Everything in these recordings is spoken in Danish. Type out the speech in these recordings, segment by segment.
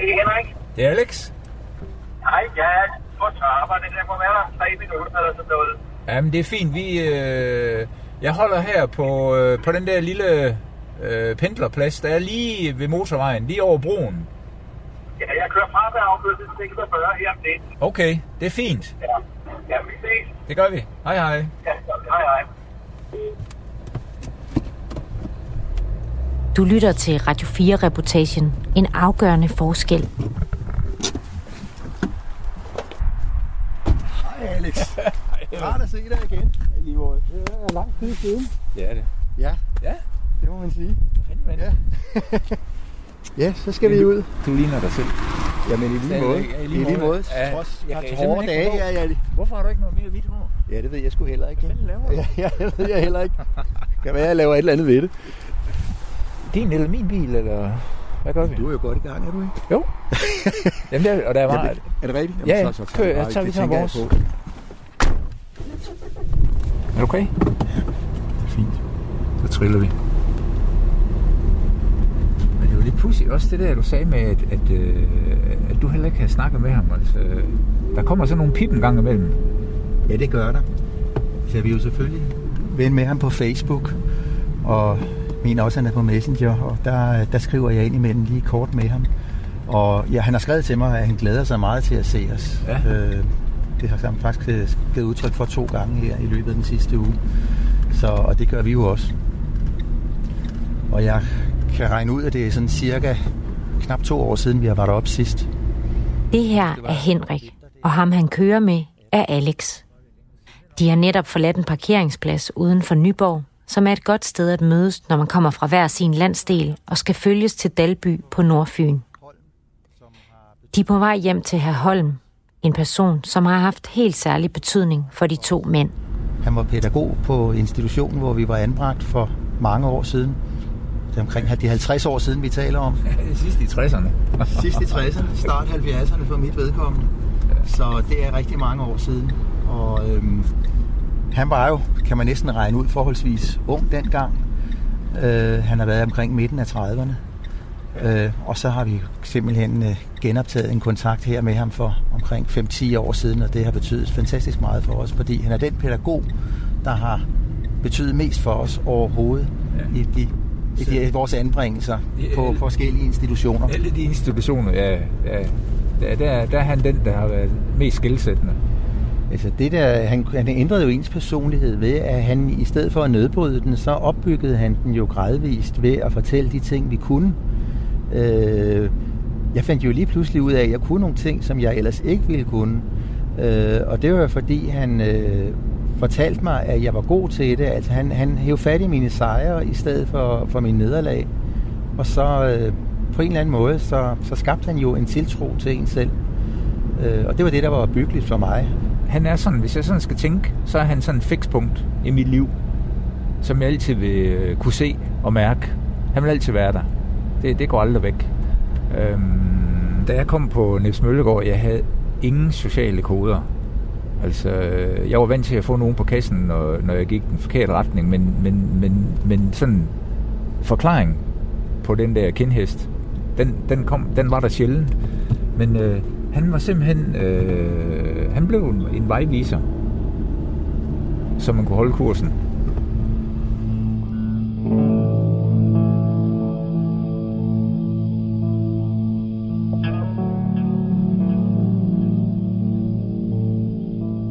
det er Henrik. Det er Alex. Hej, ja, på trapperne. Der må være der tre minutter eller sådan noget. Jamen, det er fint. Vi, øh, jeg holder her på, øh, på den der lille øh, pendlerplads, der er lige ved motorvejen, lige over broen. Ja, jeg kører fra ved afkørsel 46 her om lidt. Okay, det er fint. Ja, ja vi ses. Det gør vi. Hej hej. Ja, hej, hej. Du lytter til Radio 4-reportagen En afgørende forskel. Hej Alex. Rart at se dig igen. I år. Det er lang tid siden. Det er det. Ja, Ja, det må man sige. fanden, Ja. Ja, så skal vi ud. Du ligner dig selv. Jamen i lige måde. Ja, I lige måde. Ja, Trods jeg har kan hårde simpelthen ikke dage. Ja, ja, Hvorfor har du ikke noget mere hvidt hår? ja, det ved jeg sgu heller ikke. Hvad fanden laver du? Ja, ja, det ved jeg heller ikke. Kan være, jeg laver et eller andet ved det. Din eller min bil, eller hvad gør vi? Du er jo godt i gang, er du ikke? Jo. Jamen, der, og der var... Jamen, er det rigtigt? Ja, ja. så, så, Kør, det jeg tager- vi det tager tænker jeg vores. Er du okay? Fint. Så triller vi. Men det var lidt pudsigt også det der, du sagde med, at, at, øh, at du heller ikke havde snakket med ham. Altså, der kommer sådan nogle pip en gang imellem. Ja, det gør der. Så vi er jo selvfølgelig ven med ham på Facebook, og min også han er på Messenger, og der, der skriver jeg ind imellem lige kort med ham. Og ja, han har skrevet til mig, at han glæder sig meget til at se os. Ja. Øh, det har han faktisk øh, givet udtryk for to gange her i løbet af den sidste uge. Så, og det gør vi jo også. Og jeg kan regne ud, at det er sådan cirka knap to år siden, vi har været op sidst. Det her er Henrik, og ham han kører med er Alex. De har netop forladt en parkeringsplads uden for Nyborg, som er et godt sted at mødes, når man kommer fra hver sin landsdel og skal følges til Dalby på Nordfyn. De er på vej hjem til herr Holm, en person, som har haft helt særlig betydning for de to mænd. Han var pædagog på institutionen, hvor vi var anbragt for mange år siden. Det er omkring de 50 år siden, vi taler om. Sidst i 60'erne. Sidst i 60'erne, start 70'erne for mit vedkommende. Så det er rigtig mange år siden. Og øhm, han var jo, kan man næsten regne ud, forholdsvis ung dengang. Øh, han har været omkring midten af 30'erne. Øh, og så har vi simpelthen øh, genoptaget en kontakt her med ham for omkring 5-10 år siden, og det har betydet fantastisk meget for os, fordi han er den pædagog, der har betydet mest for os overhovedet Ja. i, de, i, de, vores anbringelser på forskellige institutioner. Alle de institutioner, ja, ja der, der, der er han den, der har været mest skældsættende. Altså det der, han, han ændrede jo ens personlighed ved, at han i stedet for at nedbryde den, så opbyggede han den jo gradvist ved at fortælle de ting, vi kunne. Øh, jeg fandt jo lige pludselig ud af, at jeg kunne nogle ting, som jeg ellers ikke ville kunne. Øh, og det var fordi, han øh, fortalte mig, at jeg var god til det. Altså han, han hævde fat i mine sejre i stedet for, for mine nederlag. Og så øh, på en eller anden måde, så, så skabte han jo en tiltro til en selv. Øh, og det var det, der var byggeligt for mig. Han er sådan, hvis jeg sådan skal tænke, så er han sådan en fikspunkt i mit liv, som jeg altid vil øh, kunne se og mærke. Han vil altid være der. Det, det går aldrig væk. Øhm, da jeg kom på Niels Møllegård, jeg havde ingen sociale koder. Altså, øh, jeg var vant til at få nogen på kassen, når, når jeg gik den forkerte retning, men, men, men, men sådan forklaring på den der kindhest, den, den, kom, den var der sjældent. Men øh, han var simpelthen, øh, han blev en, en vejviser, så man kunne holde kursen.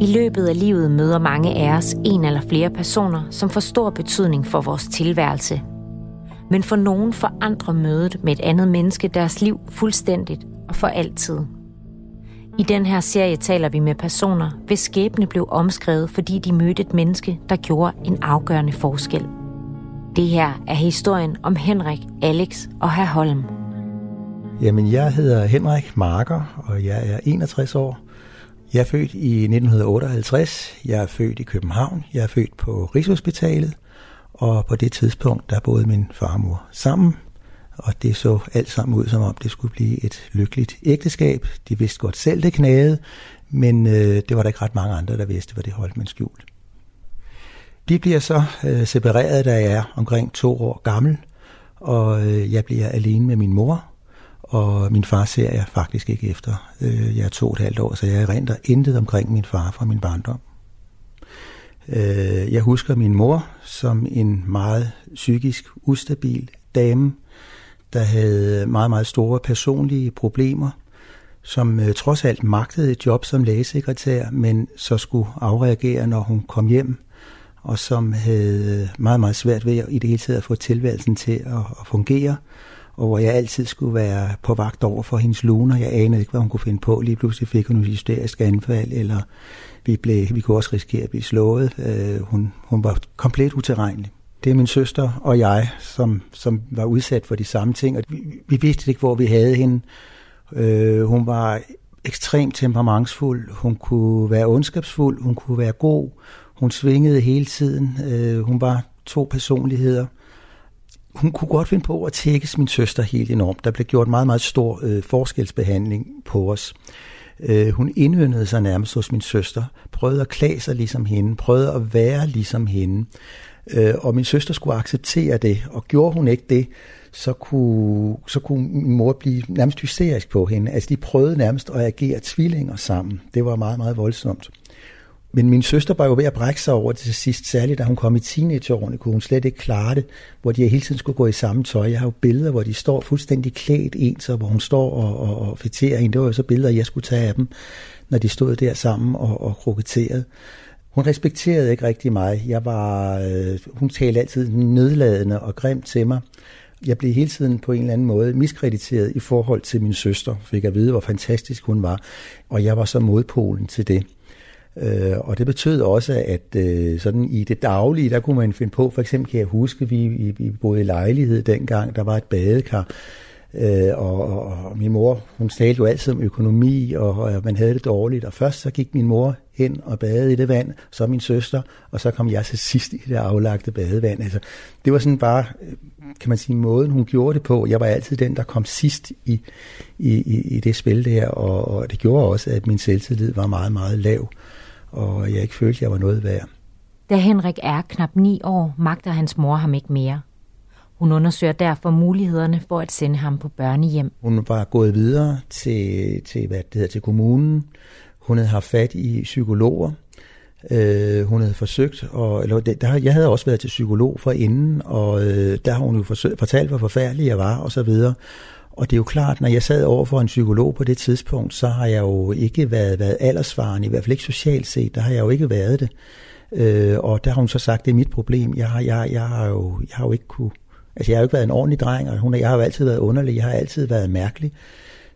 I løbet af livet møder mange af os en eller flere personer, som får stor betydning for vores tilværelse. Men for nogen forandrer mødet med et andet menneske deres liv fuldstændigt og for altid. I den her serie taler vi med personer, hvis skæbne blev omskrevet, fordi de mødte et menneske, der gjorde en afgørende forskel. Det her er historien om Henrik, Alex og herr Holm. Jamen, jeg hedder Henrik Marker, og jeg er 61 år. Jeg er født i 1958. Jeg er født i København. Jeg er født på Rigshospitalet. Og på det tidspunkt, der boede min far og mor sammen. Og det så alt sammen ud, som om det skulle blive et lykkeligt ægteskab. De vidste godt selv, det knagede, men øh, det var der ikke ret mange andre, der vidste, hvad det holdt med skjult. De bliver så øh, separeret, da jeg er omkring to år gammel, og øh, jeg bliver alene med min mor. Og min far ser jeg faktisk ikke efter. Øh, jeg er to og et halvt år, så jeg erindrer intet omkring min far fra min barndom. Øh, jeg husker min mor som en meget psykisk ustabil dame, der havde meget, meget store personlige problemer, som øh, trods alt magtede et job som lægesekretær, men så skulle afreagere, når hun kom hjem, og som havde øh, meget, meget svært ved i det hele taget at få tilværelsen til at, at fungere, og hvor jeg altid skulle være på vagt over for hendes luner. Jeg anede ikke, hvad hun kunne finde på. Lige pludselig fik hun et hysterisk anfald, eller vi, blev, vi kunne også risikere at blive slået. Øh, hun, hun var komplet uterrenelig. Det er min søster og jeg, som, som var udsat for de samme ting, og vi, vi vidste ikke, hvor vi havde hende. Øh, hun var ekstremt temperamentsfuld, hun kunne være ondskabsfuld, hun kunne være god, hun svingede hele tiden, øh, hun var to personligheder. Hun kunne godt finde på at tækkes min søster helt enormt. Der blev gjort meget, meget stor øh, forskelsbehandling på os. Øh, hun indøndede sig nærmest hos min søster, prøvede at klæde sig ligesom hende, prøvede at være ligesom hende. Øh, og min søster skulle acceptere det, og gjorde hun ikke det, så kunne, så kunne min mor blive nærmest hysterisk på hende. Altså de prøvede nærmest at agere tvillinger sammen. Det var meget, meget voldsomt. Men min søster var jo ved at brække sig over det til sidst, særligt da hun kom i teenageårene, kunne hun slet ikke klare det, hvor de hele tiden skulle gå i samme tøj. Jeg har jo billeder, hvor de står fuldstændig klædt ens, og hvor hun står og, og, og fætterer hende. Det var jo så billeder, jeg skulle tage af dem, når de stod der sammen og, og kroketterede. Hun respekterede ikke rigtig mig. Jeg var, øh, hun talte altid nedladende og grimt til mig. Jeg blev hele tiden på en eller anden måde miskrediteret i forhold til min søster, fik at vide, hvor fantastisk hun var, og jeg var så modpolen til det. Øh, og det betød også, at øh, sådan i det daglige, der kunne man finde på, for eksempel kan jeg huske, vi, vi, vi boede i lejlighed dengang, der var et badekar, Øh, og, og, min mor, hun talte jo altid om økonomi, og, og man havde det dårligt. Og først så gik min mor hen og badede i det vand, så min søster, og så kom jeg til sidst i det aflagte badevand. Altså, det var sådan bare, øh, kan man sige, måden hun gjorde det på. Jeg var altid den, der kom sidst i, i, i, i det spil der, og, og det gjorde også, at min selvtillid var meget, meget lav, og jeg ikke følte, at jeg var noget værd. Da Henrik er knap ni år, magter hans mor ham ikke mere. Hun undersøger derfor mulighederne for at sende ham på børnehjem. Hun var gået videre til, til, hvad det hedder, til kommunen. Hun havde haft fat i psykologer. Øh, hun havde forsøgt, og, eller, der, jeg havde også været til psykolog for inden, og øh, der har hun jo forsøgt, fortalt, hvor forfærdelig jeg var, og så videre. Og det er jo klart, når jeg sad over for en psykolog på det tidspunkt, så har jeg jo ikke været, været aldersvarende, i hvert fald ikke socialt set, der har jeg jo ikke været det. Øh, og der har hun så sagt, det er mit problem. Jeg har, jeg, jeg har, jo, jeg har jo ikke kunne Altså, jeg har jo ikke været en ordentlig dreng, og hun, jeg har jo altid været underlig, jeg har altid været mærkelig.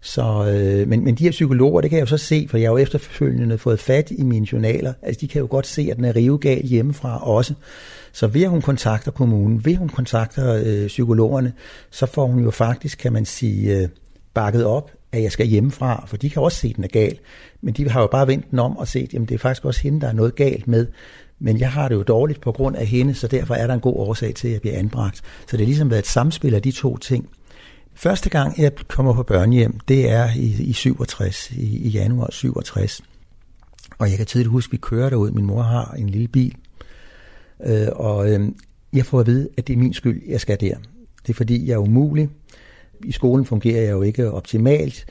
Så, øh, men, men de her psykologer, det kan jeg jo så se, for jeg har jo efterfølgende fået fat i mine journaler. Altså, de kan jo godt se, at den er rivegal hjemmefra også. Så ved at hun kontakter kommunen, ved hun kontakter øh, psykologerne, så får hun jo faktisk, kan man sige, øh, bakket op, at jeg skal hjemmefra, for de kan også se, at den er gal. Men de har jo bare vendt den om og set, at det er faktisk også hende, der er noget galt med. Men jeg har det jo dårligt på grund af hende, så derfor er der en god årsag til, at jeg bliver anbragt. Så det har ligesom været et samspil af de to ting. Første gang, jeg kommer på børnehjem, det er i, i 67, i, i januar 67. Og jeg kan tydeligt huske, at vi kører derud. Min mor har en lille bil. Øh, og øh, jeg får at vide, at det er min skyld, jeg skal der. Det er fordi, jeg er umulig. I skolen fungerer jeg jo ikke optimalt.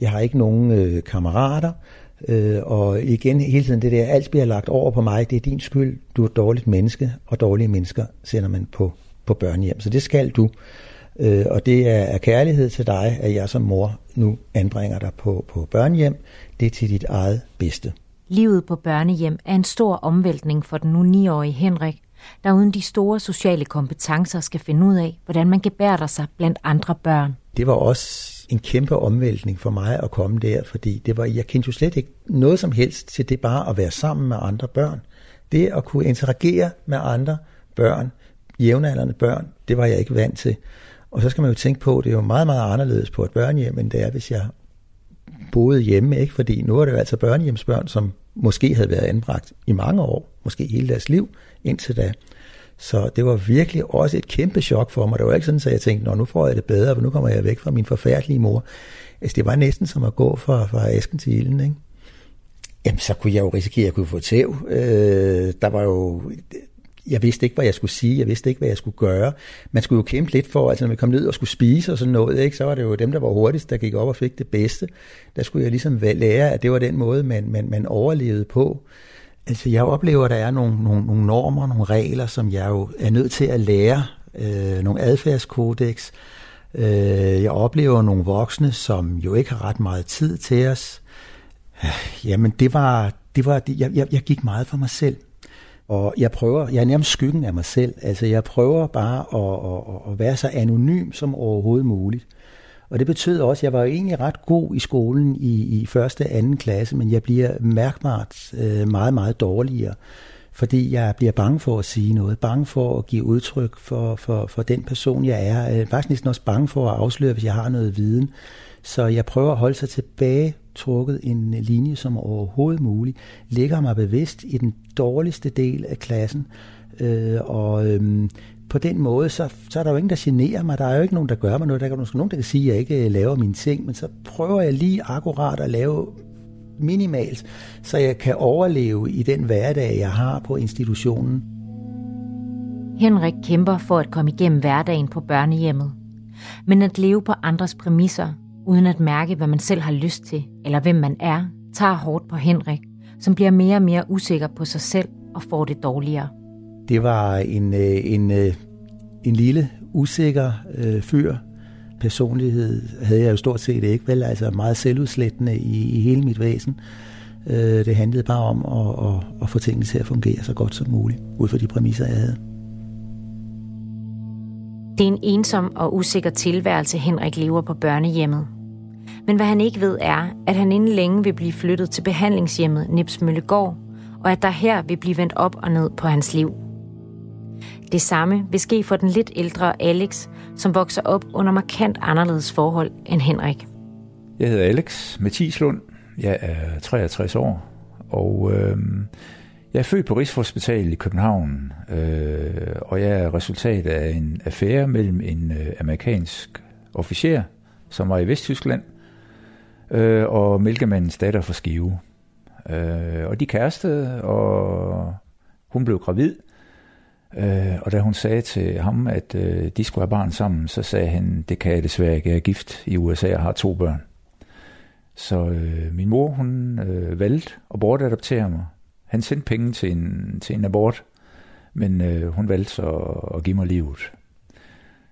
Jeg har ikke nogen øh, kammerater. Øh, og igen hele tiden det der, alt bliver lagt over på mig, det er din skyld, du er et dårligt menneske, og dårlige mennesker sender man på, på børnehjem. Så det skal du. Øh, og det er, er kærlighed til dig, at jeg som mor nu anbringer dig på, på børnehjem. Det er til dit eget bedste. Livet på børnehjem er en stor omvæltning for den nu 9-årige Henrik, der uden de store sociale kompetencer skal finde ud af, hvordan man gebærder sig blandt andre børn. Det var også en kæmpe omvæltning for mig at komme der, fordi det var, jeg kendte jo slet ikke noget som helst til det bare at være sammen med andre børn. Det at kunne interagere med andre børn, jævnaldrende børn, det var jeg ikke vant til. Og så skal man jo tænke på, at det er jo meget, meget anderledes på et børnehjem, end det er, hvis jeg boede hjemme, ikke? fordi nu er det jo altså børnehjemsbørn, som måske havde været anbragt i mange år, måske hele deres liv, indtil da. Så det var virkelig også et kæmpe chok for mig. Det var ikke sådan, at jeg tænkte, nu får jeg det bedre, for nu kommer jeg væk fra min forfærdelige mor. Altså, det var næsten som at gå fra, fra asken til ilden, ikke? Jamen, så kunne jeg jo risikere, at jeg kunne få tæv. Øh, der var jo... jeg vidste ikke, hvad jeg skulle sige, jeg vidste ikke, hvad jeg skulle gøre. Man skulle jo kæmpe lidt for, altså når vi kom ned og skulle spise og sådan noget, ikke, så var det jo dem, der var hurtigst, der gik op og fik det bedste. Der skulle jeg ligesom lære, at det var den måde, man, man, man overlevede på. Altså jeg oplever, at der er nogle, nogle, nogle normer, nogle regler, som jeg jo er nødt til at lære, øh, nogle adfærdskodex. Øh, jeg oplever nogle voksne, som jo ikke har ret meget tid til os. Jamen det var, det var jeg, jeg, jeg gik meget for mig selv. Og jeg prøver, jeg er nærmest skyggen af mig selv. Altså jeg prøver bare at, at, at være så anonym som overhovedet muligt. Og det betød også, at jeg var egentlig ret god i skolen i, i første og anden klasse, men jeg bliver mærkbart øh, meget, meget dårligere, fordi jeg bliver bange for at sige noget, bange for at give udtryk for, for, for den person, jeg er. Øh, faktisk næsten også bange for at afsløre, hvis jeg har noget viden. Så jeg prøver at holde sig tilbage, trukket en linje som overhovedet muligt, lægger mig bevidst i den dårligste del af klassen, øh, og øh, på den måde, så, så er der jo ingen, der generer mig. Der er jo ikke nogen, der gør mig noget. Der er nogen, der kan sige, at jeg ikke øh, laver mine ting, men så prøver jeg lige akkurat at lave minimalt, så jeg kan overleve i den hverdag, jeg har på institutionen. Henrik kæmper for at komme igennem hverdagen på børnehjemmet. Men at leve på andres præmisser, uden at mærke, hvad man selv har lyst til, eller hvem man er, tager hårdt på Henrik, som bliver mere og mere usikker på sig selv og får det dårligere. Det var en, øh, en, øh, en lille, usikker øh, fyr. Personlighed havde jeg jo stort set ikke, vel? Altså meget selvudslættende i, i hele mit væsen. Øh, det handlede bare om at, at, at få tingene til at fungere så godt som muligt, ud fra de præmisser, jeg havde. Det er en ensom og usikker tilværelse, Henrik lever på børnehjemmet. Men hvad han ikke ved er, at han inden længe vil blive flyttet til behandlingshjemmet Nips Møllegård, og at der her vil blive vendt op og ned på hans liv. Det samme vil ske for den lidt ældre Alex, som vokser op under markant anderledes forhold end Henrik. Jeg hedder Alex Mathislund. Jeg er 63 år, og øh, jeg er født på Rigshospitalet i København, øh, og jeg er resultat af en affære mellem en øh, amerikansk officer, som var i Vesttyskland, øh, og mælkemandens datter fra Skive. Øh, og de kærestede, og hun blev gravid, Øh, og da hun sagde til ham, at øh, de skulle have barn sammen, så sagde han, det kan jeg desværre ikke, jeg er gift i USA og har to børn. Så øh, min mor, hun øh, valgte at bortadoptere mig. Han sendte penge til en, til en abort, men øh, hun valgte så at, at give mig livet.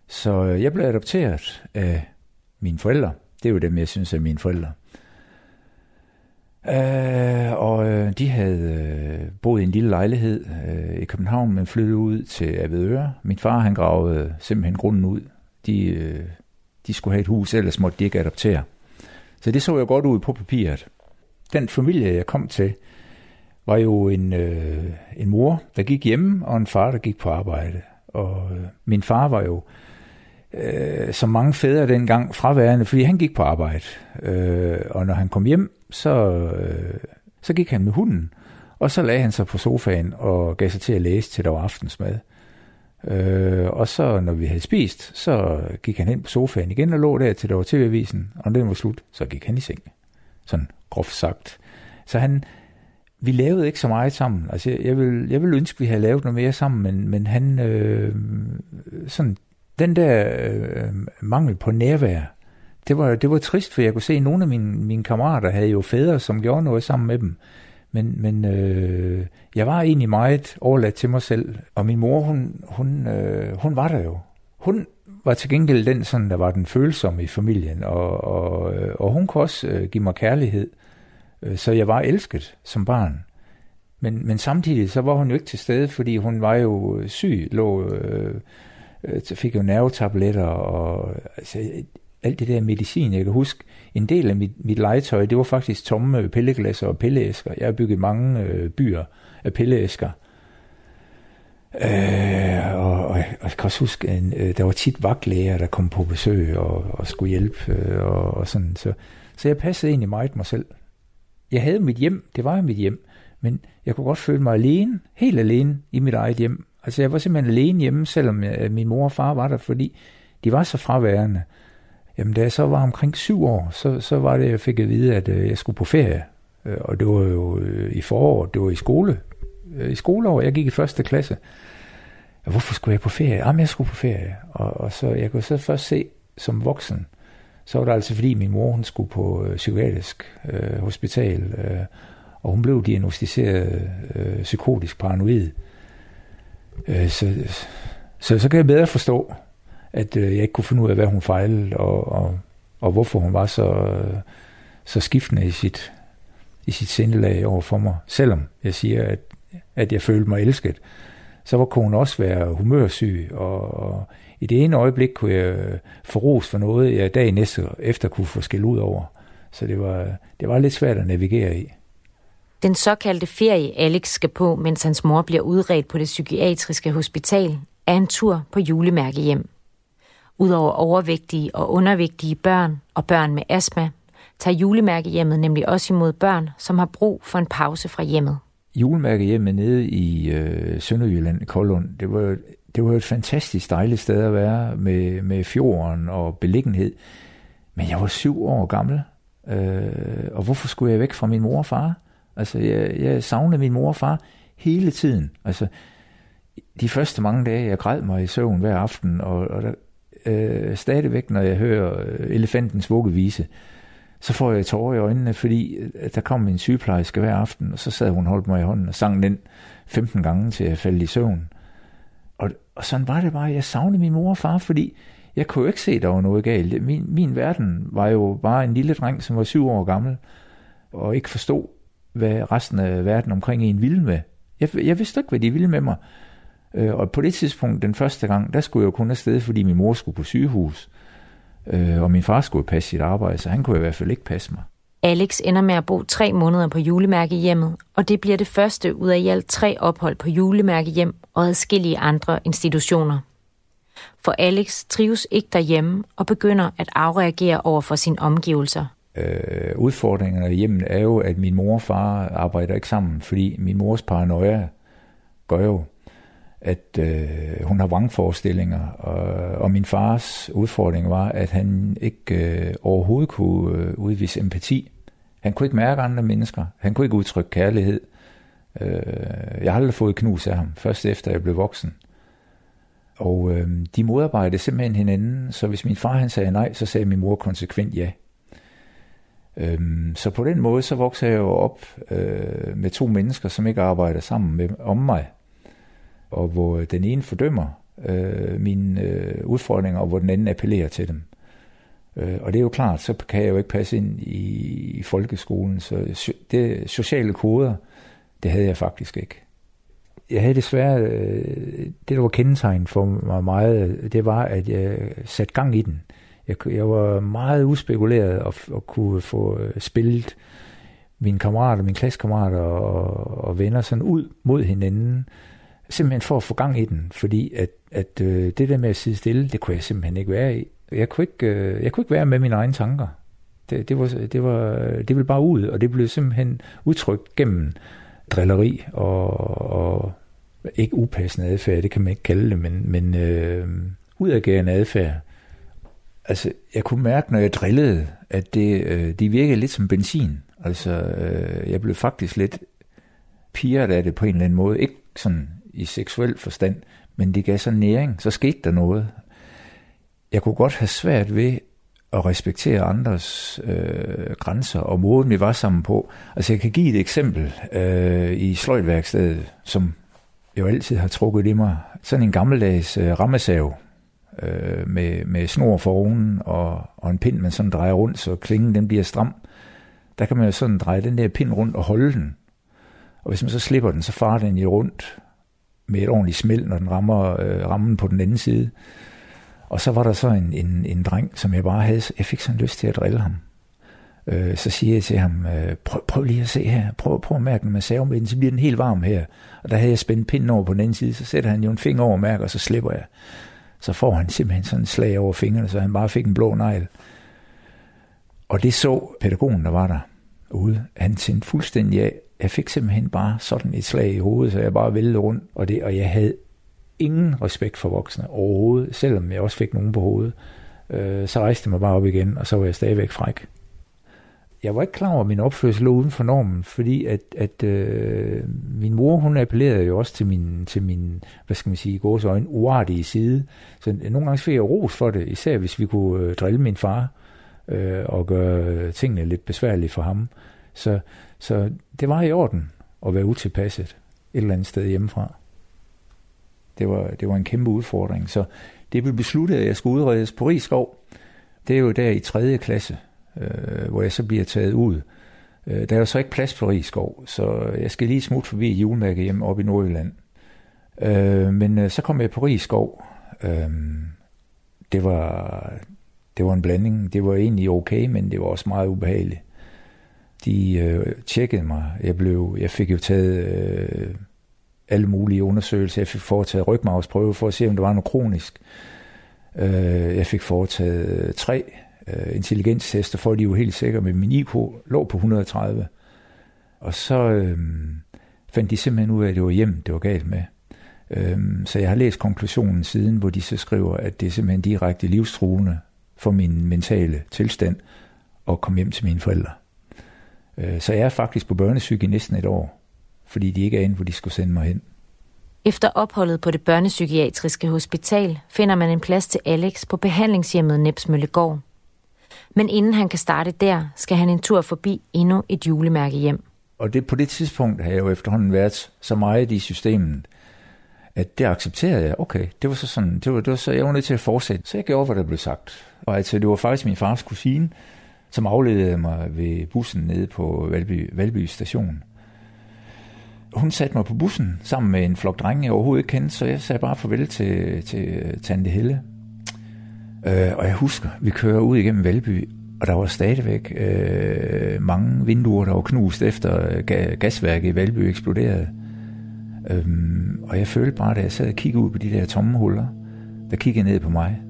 Så øh, jeg blev adopteret af mine forældre. Det er jo dem, jeg synes er mine forældre. Øh, og øh, de havde øh, boet i en lille lejlighed øh, i København, men flyttede ud til Avedøre. Min far han gravede simpelthen grunden ud. De, øh, de skulle have et hus, ellers måtte de ikke adoptere. Så det så jo godt ud på papiret. Den familie, jeg kom til, var jo en, øh, en mor, der gik hjemme, og en far, der gik på arbejde. Og øh, min far var jo øh, som mange fædre dengang fraværende, fordi han gik på arbejde. Øh, og når han kom hjem, så, øh, så gik han med hunden, og så lagde han sig på sofaen og gav sig til at læse til der var aftensmad. Øh, og så, når vi havde spist, så gik han hen på sofaen igen og lå der til der var tv-avisen, og når den var slut, så gik han i seng. Sådan groft sagt. Så han, vi lavede ikke så meget sammen. Altså, jeg vil, jeg vil ønske, at vi havde lavet noget mere sammen, men, men han, øh, sådan, den der øh, mangel på nærvær, det var, det var trist, for jeg kunne se, at nogle af mine, mine kammerater havde jo fædre, som gjorde noget sammen med dem. Men, men øh, jeg var egentlig meget overladt til mig selv, og min mor, hun, hun, øh, hun var der jo. Hun var til gengæld den, sådan, der var den følsomme i familien, og, og, øh, og hun kunne også øh, give mig kærlighed. Øh, så jeg var elsket som barn. Men, men samtidig så var hun jo ikke til stede, fordi hun var jo øh, syg, lå, øh, øh fik jo nervetabletter, og altså, alt det der medicin. Jeg kan huske, en del af mit, mit legetøj, det var faktisk tomme pilleglasser og pilleæsker. Jeg har bygget mange øh, byer af pilleæsker. Øh, og, og, og jeg kan også huske, en, øh, der var tit vagtlæger, der kom på besøg og, og skulle hjælpe. Øh, og, og sådan. Så, så jeg passede egentlig meget mig selv. Jeg havde mit hjem, det var mit hjem, men jeg kunne godt føle mig alene, helt alene i mit eget hjem. Altså jeg var simpelthen alene hjemme, selvom jeg, min mor og far var der, fordi de var så fraværende. Jamen da jeg så var omkring syv år, så, så var det, jeg fik at vide, at øh, jeg skulle på ferie. Øh, og det var jo øh, i foråret, det var i skole. Øh, I skoleår, jeg gik i første klasse. hvorfor skulle jeg på ferie? Jamen, jeg skulle på ferie. Og, og så, jeg kunne så først se som voksen, så var det altså fordi min mor, hun skulle på øh, psykiatrisk øh, hospital, øh, og hun blev diagnostiseret øh, psykotisk paranoid. Øh, så, så, så kan jeg bedre forstå, at øh, jeg ikke kunne finde ud af, hvad hun fejlede, og, og, og hvorfor hun var så, øh, så skiftende i sit, i sit sindelag over for mig. Selvom jeg siger, at, at jeg følte mig elsket, så var, kunne hun også være humørsyg, og, og i det ene øjeblik kunne jeg få ros for noget, jeg dagen næste efter kunne få skæld ud over. Så det var, det var lidt svært at navigere i. Den såkaldte ferie, Alex skal på, mens hans mor bliver udredt på det psykiatriske hospital, er en tur på julemærkehjem. Udover overvægtige og undervægtige børn og børn med astma, tager julemærkehjemmet nemlig også imod børn, som har brug for en pause fra hjemmet. Julemærkehjemmet nede i øh, Sønderjylland, Koldund, det var, det var et fantastisk dejligt sted at være med, med fjorden og beliggenhed. Men jeg var syv år gammel, øh, og hvorfor skulle jeg væk fra min mor og far? Altså, jeg, jeg savnede min mor og far hele tiden. Altså, de første mange dage, jeg græd mig i søvn hver aften, og, og der, øh, stadigvæk, når jeg hører øh, elefantens vuggevise, så får jeg tårer i øjnene, fordi at der kom en sygeplejerske hver aften, og så sad hun holdt mig i hånden og sang den 15 gange, til jeg faldt i søvn. Og, og sådan var det bare. Jeg savnede min mor og far, fordi jeg kunne jo ikke se, at der var noget galt. Min, min verden var jo bare en lille dreng, som var syv år gammel, og ikke forstod, hvad resten af verden omkring en ville med. Jeg, jeg vidste ikke, hvad de ville med mig. Øh, og på det tidspunkt, den første gang, der skulle jeg jo kun afsted, fordi min mor skulle på sygehus. Øh, og min far skulle passe sit arbejde, så han kunne i hvert fald ikke passe mig. Alex ender med at bo tre måneder på julemærkehjemmet, og det bliver det første ud af i alt tre ophold på julemærkehjem og adskillige andre institutioner. For Alex trives ikke derhjemme og begynder at afreagere over for sine omgivelser. Øh, udfordringerne hjemme er jo, at min mor og far arbejder ikke sammen, fordi min mors paranoia gør jo, at øh, hun har vrangforestillinger, og, og min fars udfordring var, at han ikke øh, overhovedet kunne øh, udvise empati. Han kunne ikke mærke andre mennesker. Han kunne ikke udtrykke kærlighed. Øh, jeg har aldrig fået knus af ham, først efter jeg blev voksen. Og øh, de modarbejdede simpelthen hinanden, så hvis min far han sagde nej, så sagde min mor konsekvent ja. Øh, så på den måde, så voksede jeg jo op øh, med to mennesker, som ikke arbejder sammen med, om mig og hvor den ene fordømmer øh, mine øh, udfordringer, og hvor den anden appellerer til dem. Øh, og det er jo klart, så kan jeg jo ikke passe ind i, i folkeskolen, så det sociale koder, det havde jeg faktisk ikke. Jeg havde desværre, øh, det der var kendetegn for mig meget, det var, at jeg satte gang i den. Jeg, jeg var meget uspekuleret og, og kunne få øh, spillet mine kammerater, mine klassekammerater og, og venner sådan ud mod hinanden simpelthen for at få gang i den, fordi at, at øh, det der med at sidde stille, det kunne jeg simpelthen ikke være i. Jeg kunne ikke, øh, jeg kunne ikke være med mine egne tanker. Det, det, var, det, var, det ville bare ud, og det blev simpelthen udtrykt gennem drilleri og, og ikke upassende adfærd, det kan man ikke kalde det, men, men øh, udadgærende adfærd. Altså, jeg kunne mærke, når jeg drillede, at det, øh, de virkede lidt som benzin. Altså, øh, jeg blev faktisk lidt piret af det på en eller anden måde. Ikke sådan i seksuel forstand, men det gav så næring, så skete der noget. Jeg kunne godt have svært ved at respektere andres øh, grænser og måden, vi var sammen på. Altså jeg kan give et eksempel øh, i sløjtværkstedet, som jeg jo altid har trukket i mig. Sådan en gammeldags øh, rammesav øh, med, med snor for oven og, og en pind, man sådan drejer rundt, så klingen den bliver stram. Der kan man jo sådan dreje den der pind rundt og holde den. Og hvis man så slipper den, så farer den i rundt med et ordentligt smæld, når den rammer øh, rammen på den anden side. Og så var der så en, en, en dreng, som jeg bare havde, jeg fik sådan lyst til at drille ham. Øh, så siger jeg til ham, øh, prøv, prøv lige at se her, prøv, prøv at mærke den med saven, så bliver den helt varm her. Og der havde jeg spændt pinden over på den anden side, så sætter han jo en finger over og mærker, og så slipper jeg. Så får han simpelthen sådan en slag over fingrene, så han bare fik en blå negl. Og det så pædagogen, der var der ude. Han tændte fuldstændig af, jeg fik simpelthen bare sådan et slag i hovedet, så jeg bare væltede rundt, og, det, og jeg havde ingen respekt for voksne overhovedet, selvom jeg også fik nogen på hovedet. Øh, så rejste jeg mig bare op igen, og så var jeg stadigvæk fræk. jeg var ikke klar over, at min opførsel lå uden for normen, fordi at, at øh, min mor, hun appellerede jo også til min, til min hvad skal man sige, i øjne, uartige side. Så nogle gange fik jeg ros for det, især hvis vi kunne øh, drille min far øh, og gøre øh, tingene lidt besværlige for ham. Så, så det var i orden at være utilpasset et eller andet sted hjemmefra. Det var, det var en kæmpe udfordring. Så det blev besluttet, at jeg skulle udredes på Rigskov. Det er jo der i 3. klasse, øh, hvor jeg så bliver taget ud. Øh, der er jo så ikke plads på Rigskov, så jeg skal lige smutte forbi julemærke hjem op i Nordjylland. Øh, men øh, så kom jeg på Rigskov. Øh, det var, det var en blanding. Det var egentlig okay, men det var også meget ubehageligt. De øh, tjekkede mig. Jeg, blev, jeg fik jo taget øh, alle mulige undersøgelser. Jeg fik foretaget rygmavsprøve for at se, om der var noget kronisk. Øh, jeg fik foretaget øh, tre øh, intelligenstester, for at de var helt sikre med min IQ lå på 130. Og så øh, fandt de simpelthen ud af, at det var hjem, det var galt med. Øh, så jeg har læst konklusionen siden, hvor de så skriver, at det er simpelthen direkte livstruende for min mentale tilstand at komme hjem til mine forældre. Øh, så jeg er faktisk på børnesyg i næsten et år, fordi de ikke er inde, hvor de skulle sende mig hen. Efter opholdet på det børnepsykiatriske hospital finder man en plads til Alex på behandlingshjemmet Nepsmøllegård. Men inden han kan starte der, skal han en tur forbi endnu et julemærke hjem. Og det, på det tidspunkt har jeg jo efterhånden været så meget i systemet, at det accepterede jeg. Okay, det var så sådan, det var, det var så, jeg var nødt til at fortsætte. Så jeg gjorde, hvad der blev sagt. Og altså, det var faktisk min fars kusine, som afledede mig ved bussen nede på Valby, Valby station. Hun satte mig på bussen sammen med en flok drenge, jeg overhovedet ikke kendte, så jeg sagde bare farvel til, til øh, Tante Helle. Øh, og jeg husker, vi kører ud igennem Valby, og der var stadigvæk øh, mange vinduer, der var knust efter øh, ga- gasværket i Valby eksploderede. Øhm, og jeg følte bare, da jeg sad og kiggede ud på de der tomme huller, der kiggede ned på mig,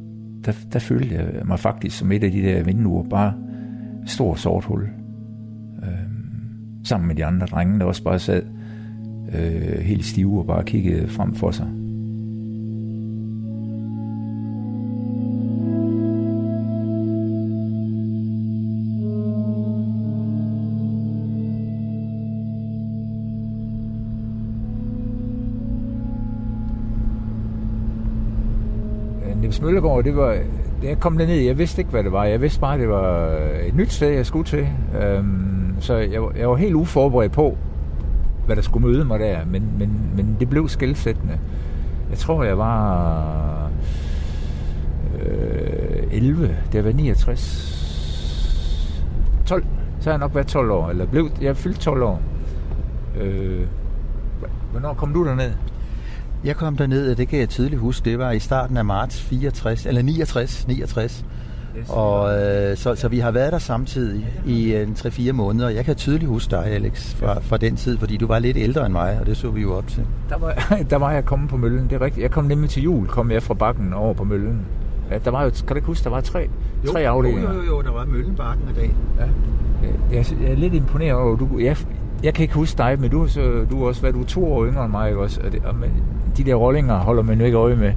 der, der følte jeg mig faktisk som et af de der vinduer, bare stor stort sort hul. Øh, sammen med de andre drenge, der også bare sad øh, helt stive og bare kiggede frem for sig. Øh, Niels Møllegaard, det var, da jeg kom derned, jeg vidste ikke, hvad det var. Jeg vidste bare, det var øh, et nyt sted, jeg skulle til. Øhm, så jeg, jeg var helt uforberedt på, hvad der skulle møde mig der. Men, men, men det blev skældsættende. Jeg tror, jeg var øh, 11, det var 69. 12, så har jeg nok været 12 år, eller blev, jeg fyldt 12 år. Øh, hvornår kom du derned? Jeg kom derned, og det kan jeg tydeligt huske, det var i starten af marts 64, eller 69, 69. Yes. Og øh, så, så vi har været der samtidig i en 3-4 måneder. Jeg kan tydeligt huske dig, Alex, fra, fra den tid, fordi du var lidt ældre end mig, og det så vi jo op til. Der var, der var jeg kommet på møllen, det er rigtigt. Jeg kom nemlig til jul, kom jeg fra bakken over på møllen. Ja, der var jo, kan du ikke huske, der var tre, jo, tre afdelinger? Jo, jo, jo, der var Møllenbakken i dag. Ja. Jeg, jeg er lidt imponeret over, du, jeg, jeg kan ikke huske dig, men du, så, du også været du er to år yngre end mig, ikke også? Og det, og, men de der rollinger holder man jo ikke øje med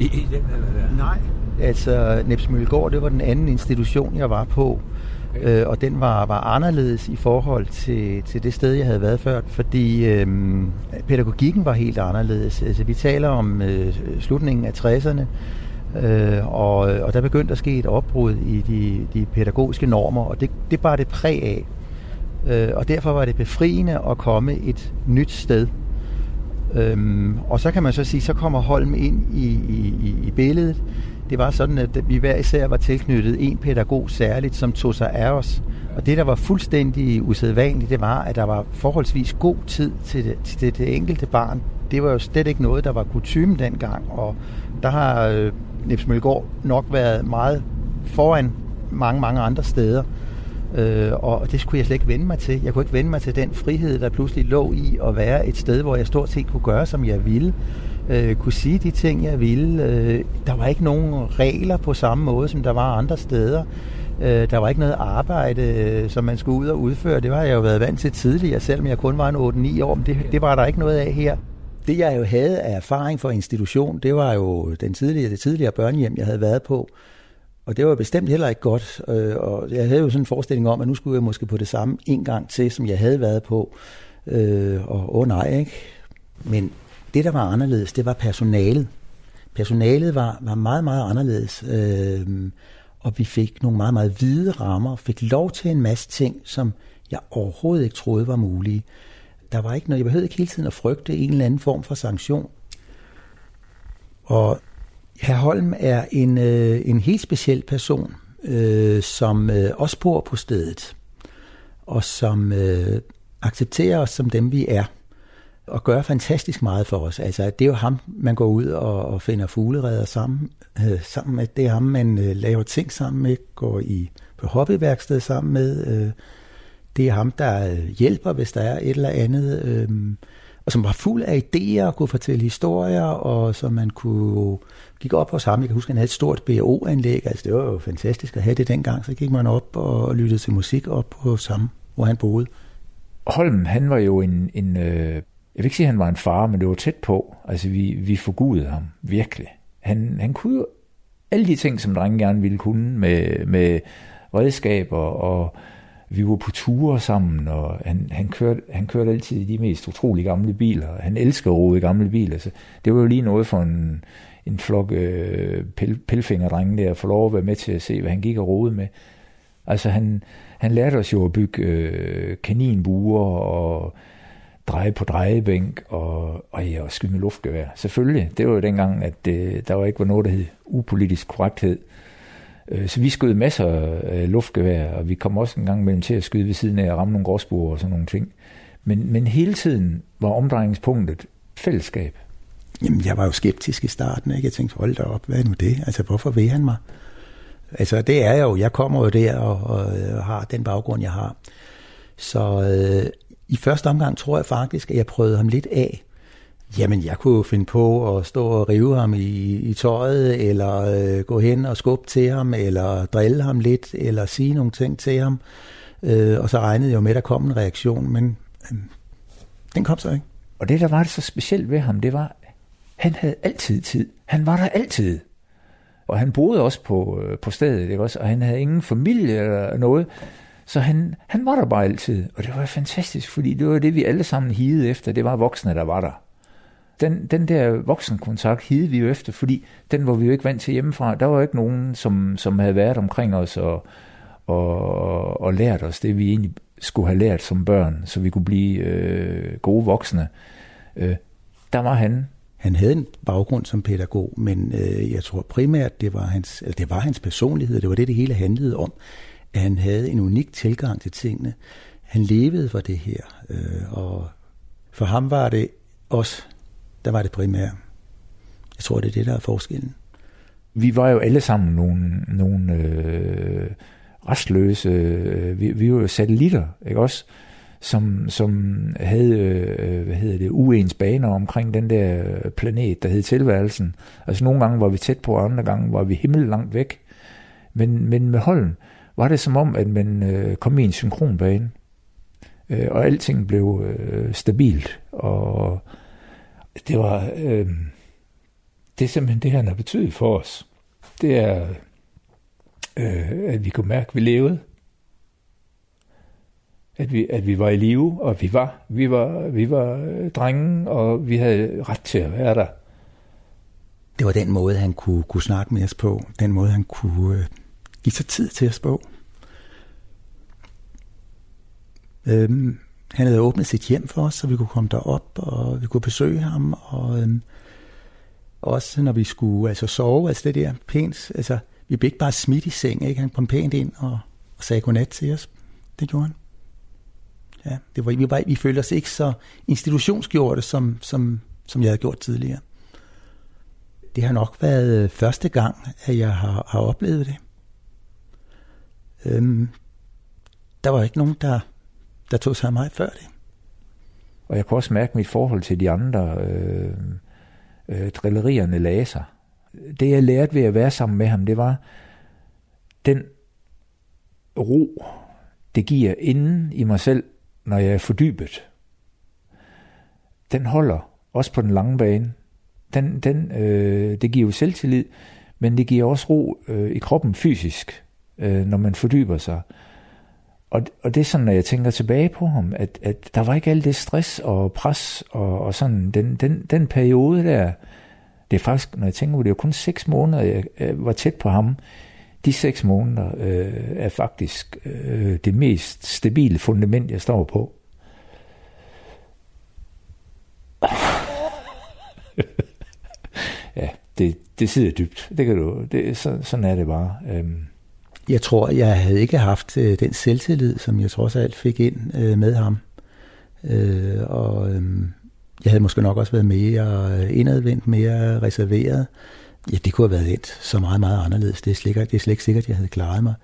i, i den eller der. Nej, altså Nepsmøllegård, det var den anden institution, jeg var på. Okay. Øh, og den var, var anderledes i forhold til, til det sted, jeg havde været før, fordi øh, pædagogikken var helt anderledes. Altså, vi taler om øh, slutningen af 60'erne, øh, og, og der begyndte at ske et opbrud i de, de pædagogiske normer, og det, det bar det præg af. Øh, og derfor var det befriende at komme et nyt sted. Øhm, og så kan man så sige, så kommer Holm ind i, i, i billedet. Det var sådan, at vi hver især var tilknyttet en pædagog særligt, som tog sig af os. Og det, der var fuldstændig usædvanligt, det var, at der var forholdsvis god tid til det, til det enkelte barn. Det var jo slet ikke noget, der var kutume dengang, og der har øh, Nips Mølgaard nok været meget foran mange, mange andre steder. Øh, og det skulle jeg slet ikke vende mig til. Jeg kunne ikke vende mig til den frihed, der pludselig lå i at være et sted, hvor jeg stort set kunne gøre, som jeg ville. Øh, kunne sige de ting, jeg ville. Øh, der var ikke nogen regler på samme måde, som der var andre steder. Øh, der var ikke noget arbejde, øh, som man skulle ud og udføre. Det var jeg jo været vant til tidligere, selvom jeg kun var en 8-9 år. Men det, det var der ikke noget af her. Det jeg jo havde af erfaring for institution, det var jo den tidligere, det tidligere børnehjem, jeg havde været på. Og det var bestemt heller ikke godt, øh, og jeg havde jo sådan en forestilling om, at nu skulle jeg måske på det samme en gang til, som jeg havde været på. Øh, og åh nej, ikke? Men det, der var anderledes, det var personalet. Personalet var, var meget, meget anderledes. Øh, og vi fik nogle meget, meget hvide rammer, fik lov til en masse ting, som jeg overhovedet ikke troede var mulige. Der var ikke noget, jeg behøvede ikke hele tiden at frygte en eller anden form for sanktion. Og Herr Holm er en, øh, en helt speciel person, øh, som øh, også bor på stedet, og som øh, accepterer os som dem, vi er, og gør fantastisk meget for os. Altså, det er jo ham, man går ud og, og finder fuglereder sammen, øh, sammen med. Det er ham, man øh, laver ting sammen med, går i på hobbyværksted sammen med. Øh, det er ham, der øh, hjælper, hvis der er et eller andet. Øh, og som var fuld af idéer og kunne fortælle historier, og som man kunne gik op hos ham. Jeg kan huske, at han havde et stort BO-anlæg. Altså, det var jo fantastisk at have det dengang. Så gik man op og lyttede til musik op på ham, hvor han boede. Holm, han var jo en, en øh, jeg vil ikke sige, at han var en far, men det var tæt på. Altså, vi, vi forgudede ham, virkelig. Han, han kunne jo alle de ting, som drenge gerne ville kunne, med, med redskaber, og vi var på ture sammen, og han, han, kørte, han kørte altid i de mest utrolige gamle biler. Han elsker at rode i gamle biler, så det var jo lige noget for en, en flok øh, pel, pelfingerdrenge der, at få lov at være med til at se, hvad han gik og rode med. Altså han, han lærte os jo at bygge øh, kaninbuer og dreje på drejebænk og, og, ja, og skyde med luftgevær. Selvfølgelig, det var jo dengang, at det, der var ikke var noget, der hed upolitisk korrekthed. Øh, så vi skød masser af luftgevær, og vi kom også en gang imellem til at skyde ved siden af og ramme nogle gråsbuer og sådan nogle ting. Men, men hele tiden var omdrejningspunktet fællesskab. Jamen, jeg var jo skeptisk i starten, ikke? Jeg tænkte, hold da op, hvad er nu det? Altså, hvorfor vil han mig? Altså, det er jeg jo. Jeg kommer jo der og, og, og har den baggrund, jeg har. Så øh, i første omgang tror jeg faktisk, at jeg prøvede ham lidt af. Jamen, jeg kunne finde på at stå og rive ham i, i tøjet, eller øh, gå hen og skubbe til ham, eller drille ham lidt, eller sige nogle ting til ham. Øh, og så regnede jeg jo med, at der kom en reaktion, men øh, den kom så ikke. Og det, der var det så specielt ved ham, det var, han havde altid tid. Han var der altid. Og han boede også på, øh, på stedet, ikke også? og han havde ingen familie eller noget. Så han, han var der bare altid, og det var fantastisk, fordi det var det, vi alle sammen hidede efter. Det var voksne, der var der. Den, den der voksenkontakt hede vi jo efter, fordi den var vi jo ikke vant til hjemmefra. Der var ikke nogen, som, som havde været omkring os og, og, og lært os det, vi egentlig skulle have lært som børn, så vi kunne blive øh, gode voksne. Øh, der var han, han havde en baggrund som pædagog, men øh, jeg tror primært, det var, hans, eller det var hans personlighed, det var det, det hele handlede om, at han havde en unik tilgang til tingene. Han levede for det her, øh, og for ham var det også, der var det primære. Jeg tror, det er det, der er forskellen. Vi var jo alle sammen nogle, nogle øh, restløse, øh, vi, vi var jo satellitter, ikke også? som, som havde øh, hvad hedder det, uens baner omkring den der planet, der hed tilværelsen. Altså nogle gange var vi tæt på, og andre gange var vi himmel langt væk. Men, men med holden var det som om, at man øh, kom i en synkronbane, øh, og alting blev øh, stabilt. Og det var... Øh, det er simpelthen det, han har betydet for os. Det er, øh, at vi kunne mærke, at vi levede at vi, at vi var i live, og vi var, vi var, vi var øh, drenge, og vi havde ret til at være der. Det var den måde, han kunne, kunne snakke med os på. Den måde, han kunne øh, give sig tid til os på. Øhm, han havde åbnet sit hjem for os, så vi kunne komme derop, og vi kunne besøge ham, og øhm, også når vi skulle altså sove, altså det der pænt, altså vi blev ikke bare smidt i seng, ikke? han kom pænt ind og, og sagde godnat til os. Det gjorde han. Ja, det var, vi, var, vi følte os ikke så institutionsgjorte, som, som, som jeg havde gjort tidligere. Det har nok været øh, første gang, at jeg har, har oplevet det. Øhm, der var ikke nogen, der, der tog sig af mig før det. Og jeg kunne også mærke mit forhold til de andre øh, øh, drillerierne laser. Det jeg lærte ved at være sammen med ham, det var den ro, det giver inden i mig selv, når jeg er fordybet, den holder også på den lange bane. Den, den, øh, det giver jo selvtillid, men det giver også ro øh, i kroppen fysisk, øh, når man fordyber sig. Og, og det er sådan, når jeg tænker tilbage på ham, at, at der var ikke alt det stress og pres og, og sådan, den, den, den periode der, det er faktisk, når jeg tænker på det, er kun seks måneder, jeg, jeg var tæt på ham. De seks måneder øh, er faktisk øh, det mest stabile fundament, jeg står på. ja, det, det sidder dybt. Det kan du, det, så, sådan er det bare. Øhm. Jeg tror, jeg havde ikke haft øh, den selvtillid, som jeg trods alt fik ind øh, med ham. Øh, og øh, jeg havde måske nok også været mere indadvendt, mere reserveret. Ja, det kunne have været endt så meget, meget anderledes. Det er, slet, det er slet ikke sikkert, at jeg havde klaret mig.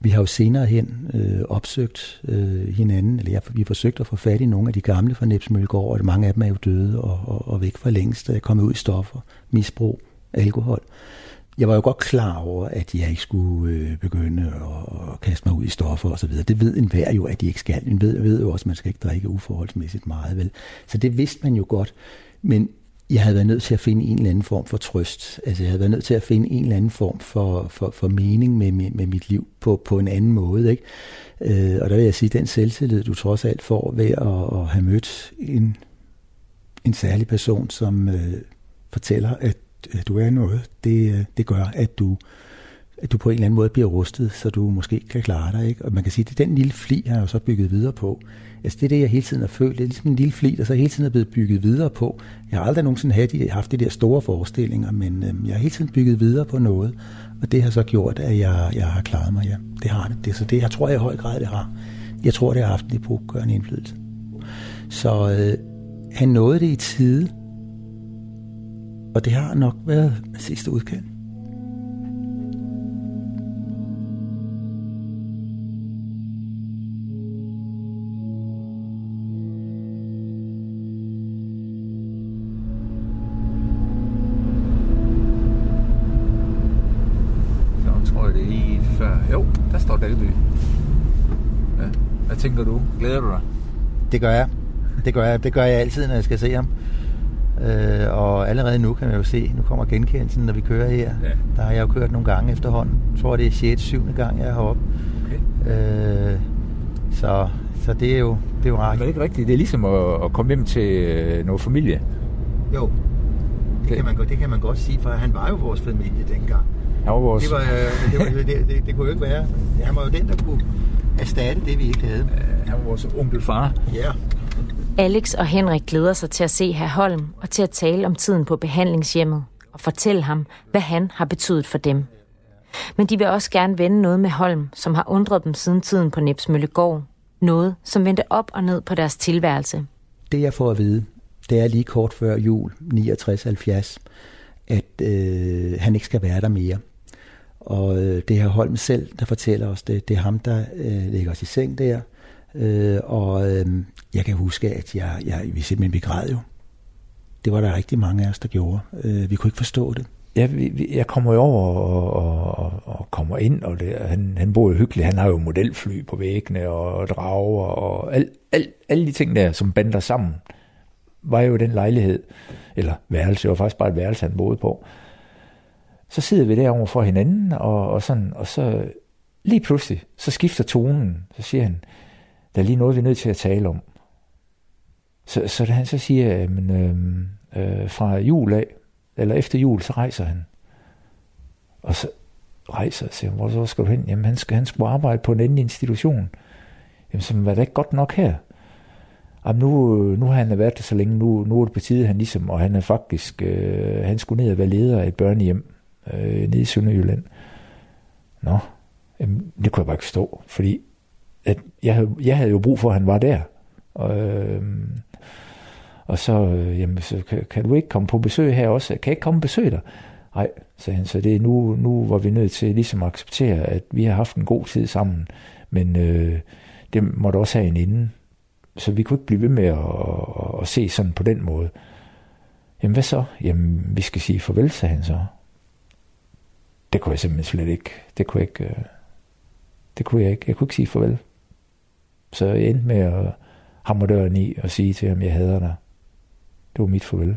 Vi har jo senere hen øh, opsøgt øh, hinanden, eller jeg, vi har forsøgt at få fat i nogle af de gamle fra Nebsmøllegård, og mange af dem er jo døde og, og, og væk for længst, er kommet ud i stoffer, misbrug, alkohol. Jeg var jo godt klar over, at jeg ikke skulle øh, begynde at, at kaste mig ud i stoffer osv. Det ved enhver jo, at de ikke skal. En ved, ved jo også, at man skal ikke drikke uforholdsmæssigt meget. Vel? Så det vidste man jo godt. Men jeg havde været nødt til at finde en eller anden form for trøst. Altså jeg havde været nødt til at finde en eller anden form for, for, for mening med, med, med mit liv på, på en anden måde. Ikke? Øh, og der vil jeg sige, den selvtillid, du trods alt får ved at, at have mødt en, en særlig person, som øh, fortæller, at, at du er noget, det, øh, det gør, at du, at du på en eller anden måde bliver rustet, så du måske kan klare dig. Ikke? Og man kan sige, at den lille fli har jeg jo så bygget videre på. Altså det er det, jeg hele tiden har følt. Det er ligesom en lille fli, der så hele tiden er blevet bygget videre på. Jeg har aldrig nogensinde haft, de, haft de der store forestillinger, men øhm, jeg har hele tiden bygget videre på noget. Og det har så gjort, at jeg, jeg har klaret mig, ja. Det har det. det. Så det, jeg tror jeg i høj grad, det har. Jeg tror, det har haft en epokegørende indflydelse. Så øh, han nåede det i tide, og det har nok været sidste udkald. tænker du? Glæder du dig? Det gør jeg. Det gør jeg, det gør jeg altid, når jeg skal se ham. Øh, og allerede nu kan man jo se, nu kommer genkendelsen, når vi kører her. Ja. Der har jeg jo kørt nogle gange efterhånden. Jeg tror, det er 6. 7. gang, jeg er heroppe. Okay. Øh, så, så det er jo, det er jo rart. Men det er ikke rigtigt. Det er ligesom at, at komme hjem til øh, noget familie. Jo, det kan, man, det kan man godt sige, for han var jo vores familie dengang. Han var vores... Det, var, øh, det, var, det, det, det kunne jo ikke være. Han var jo den, der kunne erstatte det, vi ikke havde. Han var vores onkelfar. Ja. Alex og Henrik glæder sig til at se herr Holm og til at tale om tiden på behandlingshjemmet og fortælle ham, hvad han har betydet for dem. Men de vil også gerne vende noget med Holm, som har undret dem siden tiden på Nipsmøllegård. Noget, som vendte op og ned på deres tilværelse. Det jeg får at vide, det er lige kort før jul 69-70, at øh, han ikke skal være der mere. Og øh, det er Holm selv, der fortæller os det. Det er ham, der øh, lægger os i seng der. Øh, og øh, jeg kan huske, at jeg, jeg, vi simpelthen begræd jo. Det var der rigtig mange af os, der gjorde. Øh, vi kunne ikke forstå det. Ja, vi, jeg kommer jo over og, og, og kommer ind, og det, han, han bor jo hyggeligt. Han har jo modelfly på væggene og drager og al, al, alle de ting der, som bander sammen, var jo den lejlighed, eller værelse, det var faktisk bare et værelse, han boede på så sidder vi derovre for hinanden, og, og, sådan, og så lige pludselig, så skifter tonen. Så siger han, der er lige noget, vi er nødt til at tale om. Så, så da han så siger, men, øh, øh, fra jul af, eller efter jul, så rejser han. Og så rejser og siger, hvor så skal du hen? Jamen, han skal, han skal arbejde på en anden institution. Jamen, så var det ikke godt nok her? Jamen, nu, nu har han været der så længe, nu, nu er det på tide, han ligesom, og han er faktisk, øh, han skulle ned og være leder af et børnehjem øh, nede i Sønderjylland. Nå, jamen, det kunne jeg bare ikke forstå, fordi at jeg, jeg havde jo brug for, at han var der. Og, øh, og så, øh, jamen, så kan, kan du ikke komme på besøg her også? Kan jeg ikke komme og besøge dig? Nej, sagde han, så det er nu, nu var vi nødt til ligesom at acceptere, at vi har haft en god tid sammen, men øh, det måtte også have en inden. Så vi kunne ikke blive ved med at, at, at se sådan på den måde. Jamen hvad så? Jamen vi skal sige farvel, sagde han så det kunne jeg simpelthen slet ikke. Det kunne jeg ikke. Øh, det kunne jeg ikke. Jeg kunne ikke sige farvel. Så jeg endte med at hamre døren i og sige til ham, jeg hader dig. Det var mit farvel.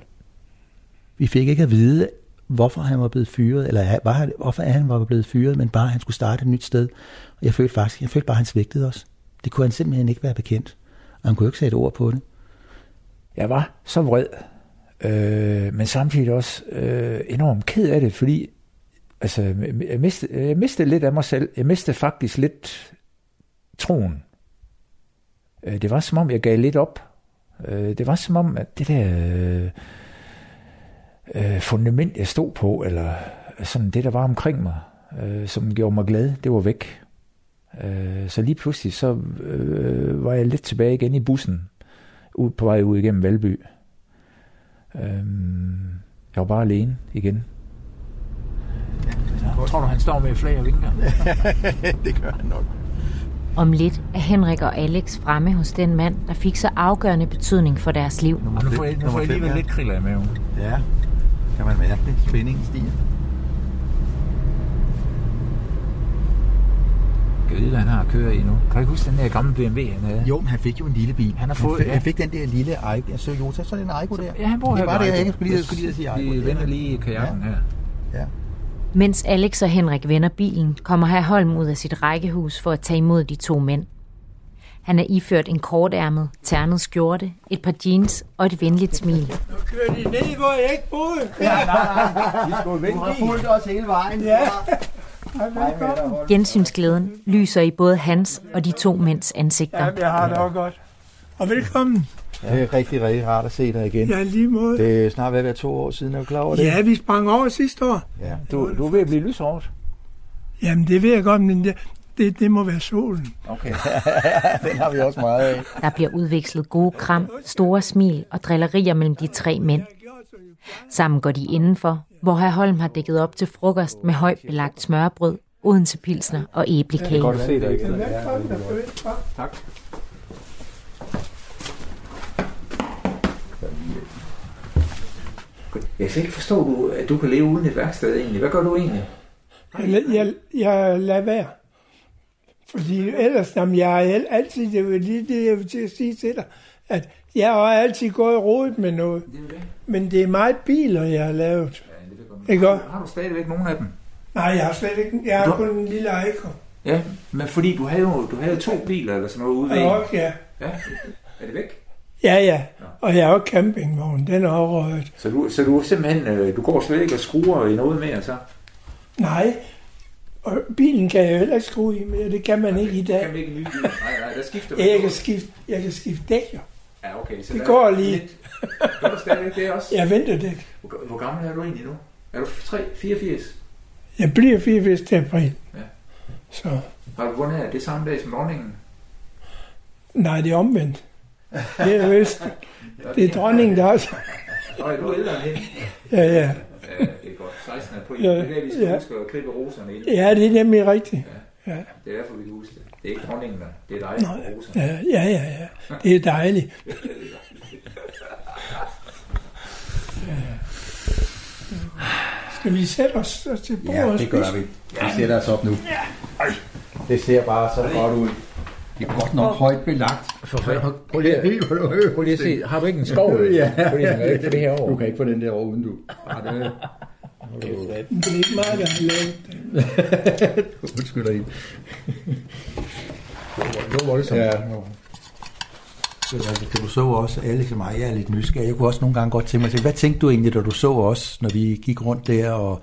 Vi fik ikke at vide, hvorfor han var blevet fyret, eller var han, hvorfor han var blevet fyret, men bare at han skulle starte et nyt sted. Og jeg følte faktisk, jeg følte bare, at han svigtede os. Det kunne han simpelthen ikke være bekendt. Og han kunne ikke sætte ord på det. Jeg var så vred, øh, men samtidig også øh, enormt ked af det, fordi altså, jeg, mistede, jeg mistede lidt af mig selv. Jeg mistede faktisk lidt troen. Øh, det var som om, jeg gav lidt op. Øh, det var som om, at det der øh, øh, fundament, jeg stod på, eller sådan det, der var omkring mig, øh, som gjorde mig glad, det var væk. Øh, så lige pludselig, så øh, var jeg lidt tilbage igen i bussen, ud på vej ud igennem Valby. Øh, jeg var bare alene igen. Jeg tror du, han står med flag og vinker? det gør han nok. Om lidt er Henrik og Alex fremme hos den mand, der fik så afgørende betydning for deres liv. Nu får jeg, nu får jeg alligevel lidt kriller i maven. Ja, kan man mærke det. Spændingen stiger. Jeg ved, hvad han har at køre i nu. Kan du ikke huske den der gamle BMW, han havde? Jo, men han fik jo en lille bil. Han har fået- han, fik, ja. han fik den der lille Aigo. Jeg så Jota, så er det en Aigo der. Ja, han bor det her. var ved det, jeg ikke skulle lige, skulle lige sige Aigo. Vi vender lige i kajakken her. Ja. Mens Alex og Henrik vender bilen, kommer herr Holm ud af sit rækkehus for at tage imod de to mænd. Han er iført en kortærmet, ternet skjorte, et par jeans og et venligt smil. Kører de ned, hvor jeg ikke boede? Du har fulgt os hele vejen. Ja. Gensynsglæden lyser i både hans og de to mænds ansigter. Jamen, jeg har det også godt. Og velkommen. Det er rigtig, rigtig rart at se dig igen. Ja, lige måde. Det er snart ved at være to år siden, er du klar over det? Ja, vi sprang over sidste år. ja. Du, du er ved at blive lyshårdt. Jamen, det ved jeg godt, men det, det, det må være solen. Okay. Den har vi også meget af. Der bliver udvekslet gode kram, store smil og drillerier mellem de tre mænd. Sammen går de indenfor, hvor herr Holm har dækket op til frokost med højt belagt smørbrød, uden til pilsner og æblekage. Godt at se dig. Ikke? Velkommen. Tak. Jeg kan ikke forstå, du, at du kan leve uden et værksted egentlig. Hvad gør du egentlig? Jeg, jeg, jeg lader være. Fordi ellers, jamen, jeg har al- altid, det er jo lige det, jeg vil til at sige til dig, at jeg har altid gået rodet med noget. Det er det. Men det er meget biler, jeg har lavet. Ja, det godt. Ikke også? Har du stadigvæk nogle af dem? Nej, jeg har slet ikke, jeg har Du- kun en lille Eiko. Ja, men fordi du havde jo du havde to biler eller sådan noget ude ja. Ja, er det væk? Ja, ja. Og jeg har også campingvogn, den er også røget. Så du, så du simpelthen, øh, du går slet ikke og skruer i noget mere så? Nej, og bilen kan jeg jo heller ikke skrue i mere, det kan man ikke i dag. Kan vi ikke en ny bil? Nej, nej, der skifter Jeg kan skifte, jeg kan skifte dæk jo. Ja, okay. Så Det går lige. lidt- Gør du stadigvæk det også? Jeg venter dæk. Hvor, hvor gammel er du egentlig nu? Er du 3, 84? Jeg bliver 84 til april. Ja. Så, Har du vundet det samme dag som dronningen? nej, det er omvendt. Det er vist, det er dronningen, der også. Nej, du er ældre end. Ja, ja. Ja, det er godt. 16. april. Ja, Det er der, vi skal ja. huske at klippe roserne ind. Ja, det er nemlig rigtigt. Ja, Det er derfor, vi kan huske det. Det er ikke dronningen, der. Det er dig, der roserne. ja, ja, ja. ja. Det er dejligt. Ja. Skal vi sætte os til bordet Ja, det gør vi. Vi sætter os op nu. Det ser bare så godt ud. Det er godt nok højt belagt. For fanden. Prøv lige, Prøv lige at se. Har du ikke en skov? Ja. Kan få det her Du over. kan ikke få den der over uden du. Ej, det Det er ikke meget, lavet det. Undskyld dig. Det var voldsomt. Ja. Altså, du så også Alex og mig, jeg er lidt nysgerrig. Jeg kunne også nogle gange godt tænke mig hvad tænkte du egentlig, da du så os, når vi gik rundt der og,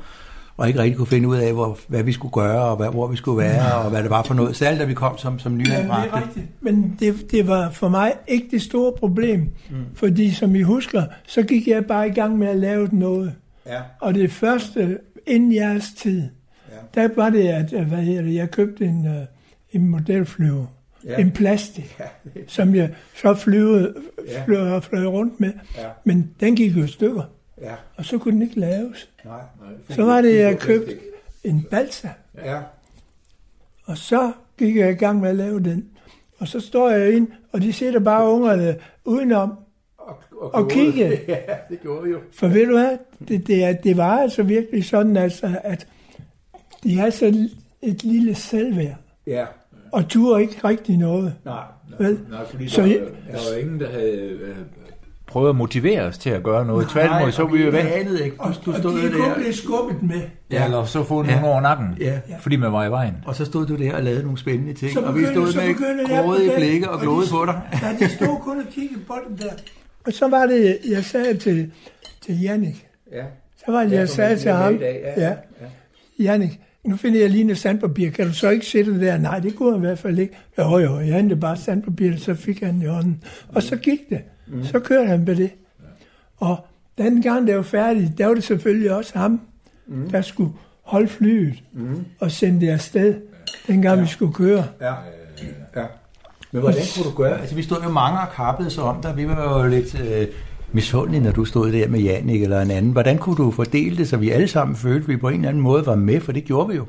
og ikke rigtig kunne finde ud af, hvor, hvad vi skulle gøre, og hvad, hvor vi skulle være, og hvad det var for noget. Særligt da vi kom som, som det nyanbragte. rigtigt. Men det, det var for mig ikke det store problem. Mm. Fordi som I husker, så gik jeg bare i gang med at lave noget. Ja. Og det første, inden jeres tid, ja. der var det, at øh, hvad hedder det, jeg købte en, uh, en modelflyver. Ja. Ja. En plastik, ja. som jeg så flyvede, Ja. fløj, fløj rundt med. Ja. Men den gik jo i stykker, Ja. og så kunne den ikke laves. Nej. Så var det, jeg købte en balsa, Ja. og så gik jeg i gang med at lave den. Og så står jeg ind, og de sidder bare ungerne udenom og kigge. Ja, det gjorde vi jo. For ved du hvad, det, det, det var altså virkelig sådan, altså, at de har så et lille selvværd, Ja. og turde ikke rigtig noget. Nej. Vel? Nej, fordi Så der, var, der var ingen, der havde øh, prøvede at motivere os til at gøre noget. Tværtimod, så vi jo væk. anede ikke. Og, Du, du og stod de der, blive skubbet med. Ja, eller så få Ja. nogen over nakken, Ja. fordi man var i vejen. og så stod du der og lavede nogle spændende ting, Så og vi begyndte- stod så begyndte med grådige blikke og og glode de- på dig. Ja, de stod kun og kiggede på den der. Og så var det, jeg sagde til, til Jannik, Ja. så var det, jeg sagde til ham, ja, Jannik, nu finder jeg lige noget sandpapir, kan du så ikke sætte det der? Nej, det kunne han i hvert fald ikke. Jo, jo, jeg hentede bare sandpapir, så fik han i hånden. Og så gik det. Så kørte han med det. Og den gang det var færdigt, der var det selvfølgelig også ham, der skulle holde flyet og sende det afsted, dengang vi skulle køre. Ja. ja. Men hvordan kunne du gøre? Altså, vi stod jo mange og kappede sig om dig. Vi var jo lidt øh, misundelige, når du stod der med Janik eller en anden. Hvordan kunne du fordele det, så vi alle sammen følte, at vi på en eller anden måde var med? For det gjorde vi jo.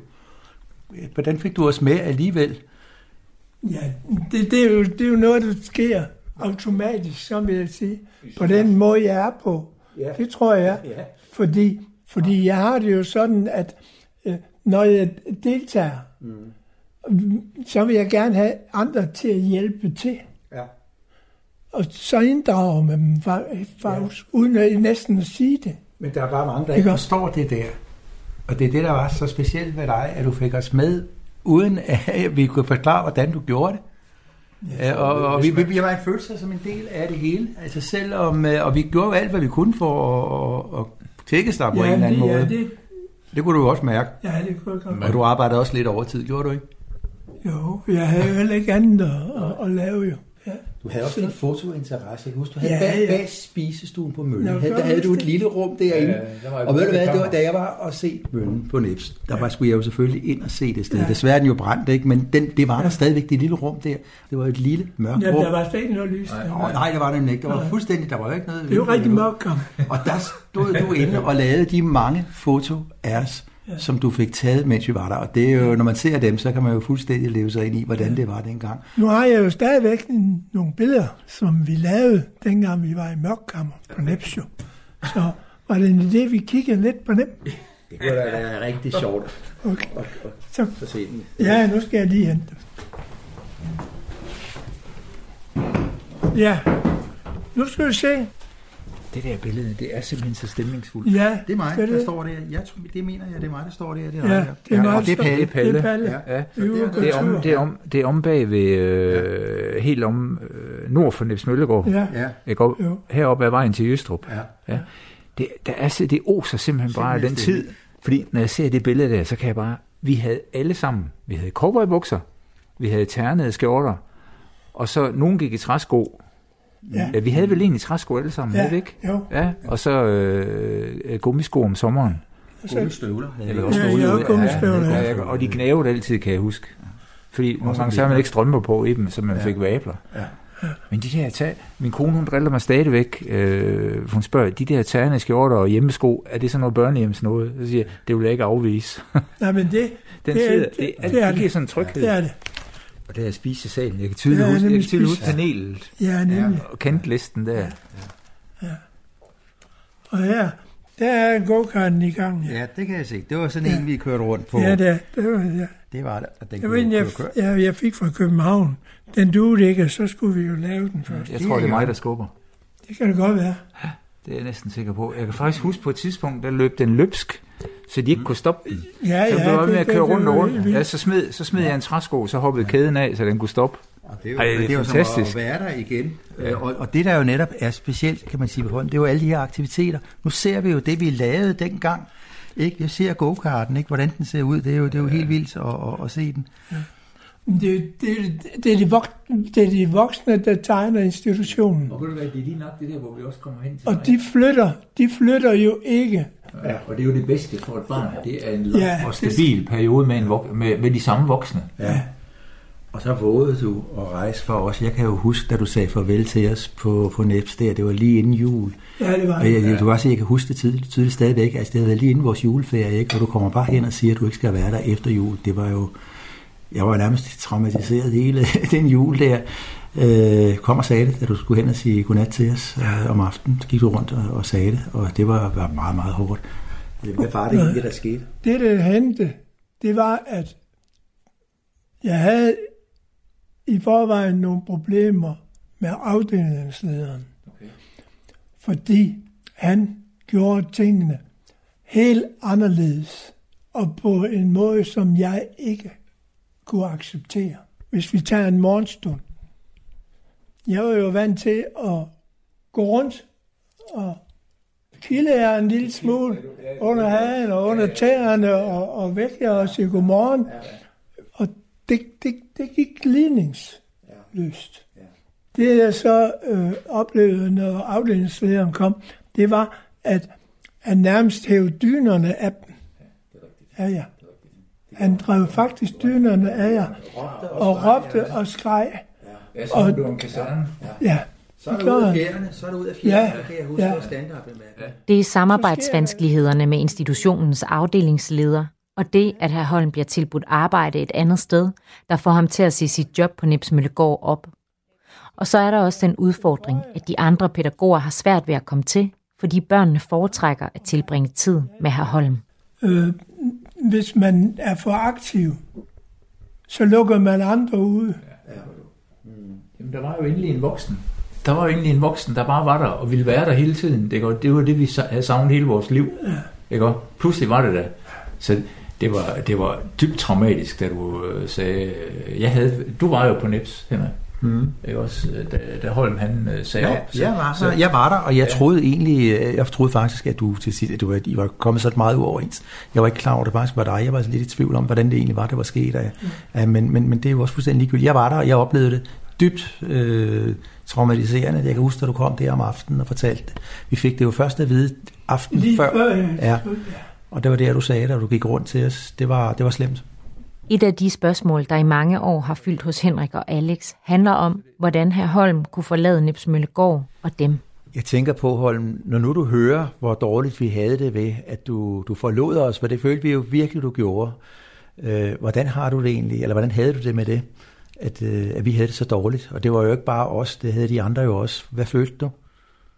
Hvordan fik du os med alligevel? Ja, det, det, er jo, det er jo noget, der sker automatisk, som vil jeg sige. På den måde, jeg er på. Ja. Det tror jeg. Ja. Fordi, fordi jeg har det jo sådan, at øh, når jeg deltager, mm. så vil jeg gerne have andre til at hjælpe til. Ja. Og så inddrager man dem fa- faktisk, ja. uden at næsten at sige det. Men der er bare mange, der Ikke forstår det der. Og det er det, der var så specielt ved dig, at du fik os med, uden at vi kunne forklare, hvordan du gjorde det. Ja, og, og vi, vi, vi var en følelse som en del af det hele. Altså selvom, øh, og vi gjorde jo alt, hvad vi kunne for at, at, tækkes dig på en eller anden det, måde. ja, Det, det, det kunne du jo også mærke. ja, det kunne jeg godt. Og du arbejdede også lidt overtid, gjorde du ikke? Jo, jeg havde jo heller ikke andet at, at, at lave jo. Ja. Du havde også lidt fotointeresse. Jeg husker, du havde Ja, bag, ja. bag spisestuen på Møllen. Nå, havde, der havde du et lille rum derinde. Ja, der var og ved du hvad, det var, da jeg var og se Møllen på Nips, der var, skulle jeg jo selvfølgelig ind og se det sted. Desværre er den jo brændt, ikke? men den, det var der stadigvæk, det lille rum der. Det var et lille mørkt Ja, rum. der var slet ikke noget lys. der. Åh, nej, det var nemlig ikke. Der var fuldstændig, der var jo ikke noget. Det jo rigtig mørkt, kom. Og der stod du inde og lavede de mange foto af os, som du fik taget, mens vi var der. Og det er jo, når man ser dem, så kan man jo fuldstændig leve sig ind i, hvordan det var dengang. Nu har jeg jo stadigvæk en- nogle billeder, som vi lavede, dengang vi var i mørkkammer på Nepsio. Så var det en idé, vi kiggede lidt på dem. Det kunne da være rigtig sjovt Okay. at, at, Så, at se den. ja, nu skal jeg lige hente. Ja, nu skal du se. Det der billede, det er simpelthen så stemningsfuldt. Ja, Det er mig, skal der det? står der. Jeg tror, det mener jeg, det er mig, der står der. Det er Ja, dig, det er mig, og det er der- Palle. Det er Palle. Det er Palle. Ja. Er gå Det er, om, det, er om, det er om bag ved, øh, helt om øh, nord for Niels Møllegård. Ja, Ja, Ikke? Og Jo. Heroppe er vejen til Jystrup. ja. Ja. Det, der er, så- det oser simpelthen bare af den Simpelthen tid. Fordi når jeg ser det billede der, så kan jeg bare... Vi havde alle sammen... Vi havde cowboybukser. Vi havde ternede skjorter. Og så nogen gik i træsko. Ja, Ja, vi havde vel egentlig træsko alle sammen, Ja. havde vi ikke? jo. Ja, og så øh, gummisko om sommeren. Gummistøvler. havde Eller vi også Ja, har gummistøvler, Ja, ja. ja, og de knævede altid, kan jeg huske. Fordi nogle gange så havde man ikke strømper på i dem, så man fik vabler. Ja. Men de der tag, min kone hun driller mig stadigvæk, øh, hun spørger, de der tagerne skjorter og hjemmesko, er det sådan noget børnehjems noget? Så siger jeg, det vil jeg ikke afvise. Nej, men det, Den det, er- sidder, det, det, det, det, er det giver det. sådan en tryghed. Det er det. Og det er spisesalen, jeg kan tydeligt Ja, huske, jeg nemlig kan tydeligt huske panelet Ja, nemlig. og kantlisten der. Og her, der er go-karten i gang. Ja, Ja, det kan jeg se. Det var sådan en, vi kørte rundt på. ja det, det var ja. Det var det. Og den Jeg, kunne, ved, kunne jeg, jeg, jeg fik fra København. Den duede ikke, og så skulle vi jo lave den først. Jeg tror, det er mig, der skubber. Det kan det godt være. Det er jeg næsten sikker på. Jeg kan faktisk huske på et tidspunkt, der løb den løbsk, så de ikke kunne stoppe den. Ja, Så ja, blev jeg ved med at køre rundt og rundt. Ja, så smed, så smed jeg en træsko, så hoppede kæden af, så den kunne stoppe. Og det er jo, Ej, det er det er jo fantastisk. som at være der igen. Ja. Og, og det, der jo netop er specielt, kan man sige på hånden, det er jo alle de her aktiviteter. Nu ser vi jo det, vi lavede dengang. Ikke? Jeg ser go-karten, ikke? hvordan den ser ud. Det er jo, det er jo helt vildt at, at, at se den. Det, det, det, er de voksne, det er de voksne, der tegner institutionen. Og ved du hvad, det er lige nok det der, hvor vi også kommer hen til Og de flytter, de flytter jo ikke. Ja, og det er jo det bedste for et barn. Det er en lang Ja, og stabil periode med, en vok- med, med de samme voksne. Ja. Og så vågede du at rejse for os. Jeg kan jo huske, da du sagde farvel til os på, på Neps der. Det var lige inden jul. Ja, det var Og jeg, du kan også se, at jeg kan huske det tydeligt, tydeligt stadigvæk. Altså, det havde været lige inden vores juleferie, ikke? Og du kommer bare hen og siger, at du ikke skal være der efter jul. Det var jo... Jeg var nærmest traumatiseret hele den jul der. Øh, kom og sagde det, da du skulle hen og sige godnat til os øh, om aftenen. Så gik du rundt og, og sagde det, og det var, var meget, meget hårdt. Hvad var det egentlig, der skete? det, der hente, det var, at jeg havde i forvejen nogle problemer med afdelingslederen. Okay. fordi han gjorde tingene helt anderledes, og på en måde, som jeg ikke kunne acceptere. Hvis vi tager en morgenstund. Jeg var jo vant til at gå rundt og kilde jer en lille smule under hagen og under tæerne og, og vække og sige godmorgen. Og det, det, det gik glidningsløst. Det jeg så øh, oplevede, når afdelingslederen kom, det var, at han nærmest hævde dynerne af dem. Ja, ja. Han drev faktisk dynerne af jer og råbte og skreg. Ja, så og, en kaserne. Ja. Så er du ud af fjerne, så er du ud af fjerne, ja, kan jeg huske, ja. standard ja. Det er samarbejdsvanskelighederne med institutionens afdelingsleder, og det, at herr Holm bliver tilbudt arbejde et andet sted, der får ham til at se sit job på Nipsmøllegård op. Og så er der også den udfordring, at de andre pædagoger har svært ved at komme til, fordi børnene foretrækker at tilbringe tid med herr Holm. Øh, hvis man er for aktiv, så lukker man andre ude. Ja, ja. Jamen, der var jo endelig en voksen. Der var jo endelig en voksen, der bare var der og ville være der hele tiden. Det, det var det, vi havde savnet hele vores liv. Ikke? Pludselig var det der. Så det var, det var dybt traumatisk, da du øh, sagde... Jeg havde, du var jo på NIPS, Henrik. Mm. Ikke også, da, da Holm han øh, sagde ja, op. Så, jeg, var, så, jeg var der, og jeg ja. troede egentlig, øh, jeg troede faktisk, at du til sidst, at du var, I var kommet så meget uoverens. Jeg var ikke klar over, at det faktisk var dig. Jeg var lidt i tvivl om, hvordan det egentlig var, det var sket. Af. Mm. Ja, men, men, men det er jo også fuldstændig ligegyldigt. Jeg var der, og jeg oplevede det dybt øh, traumatiserende. Jeg kan huske, at du kom der om aftenen og fortalte det. Vi fik det jo først at vide aften Lige før. før ja. ja. Og det var det, du sagde, da du gik rundt til os. Det var, det var slemt. Et af de spørgsmål, der i mange år har fyldt hos Henrik og Alex, handler om, hvordan herr Holm kunne forlade Nipsmøllegård og dem. Jeg tænker på, Holm, når nu du hører, hvor dårligt vi havde det ved, at du, du forlod os, for det følte vi jo virkelig, du gjorde. Øh, hvordan har du det egentlig, eller hvordan havde du det med det, at, øh, at vi havde det så dårligt? Og det var jo ikke bare os, det havde de andre jo også. Hvad følte du?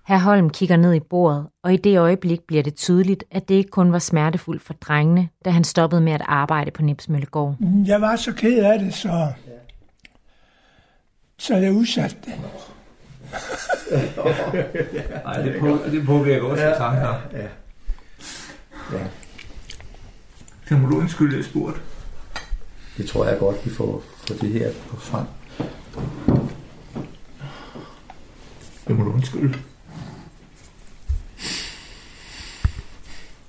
Herr Holm kigger ned i bordet, og i det øjeblik bliver det tydeligt, at det ikke kun var smertefuldt for drengene, da han stoppede med at arbejde på Nipsmøllegård. Jeg var så ked af det, så, så jeg udsatte det. Nej, det, på, det påvirker også ja, tanker. Ja, ja. ja. Må du undskylde, jeg spurgte. Det tror jeg godt, vi får, får det her på frem. Det må du undskylde.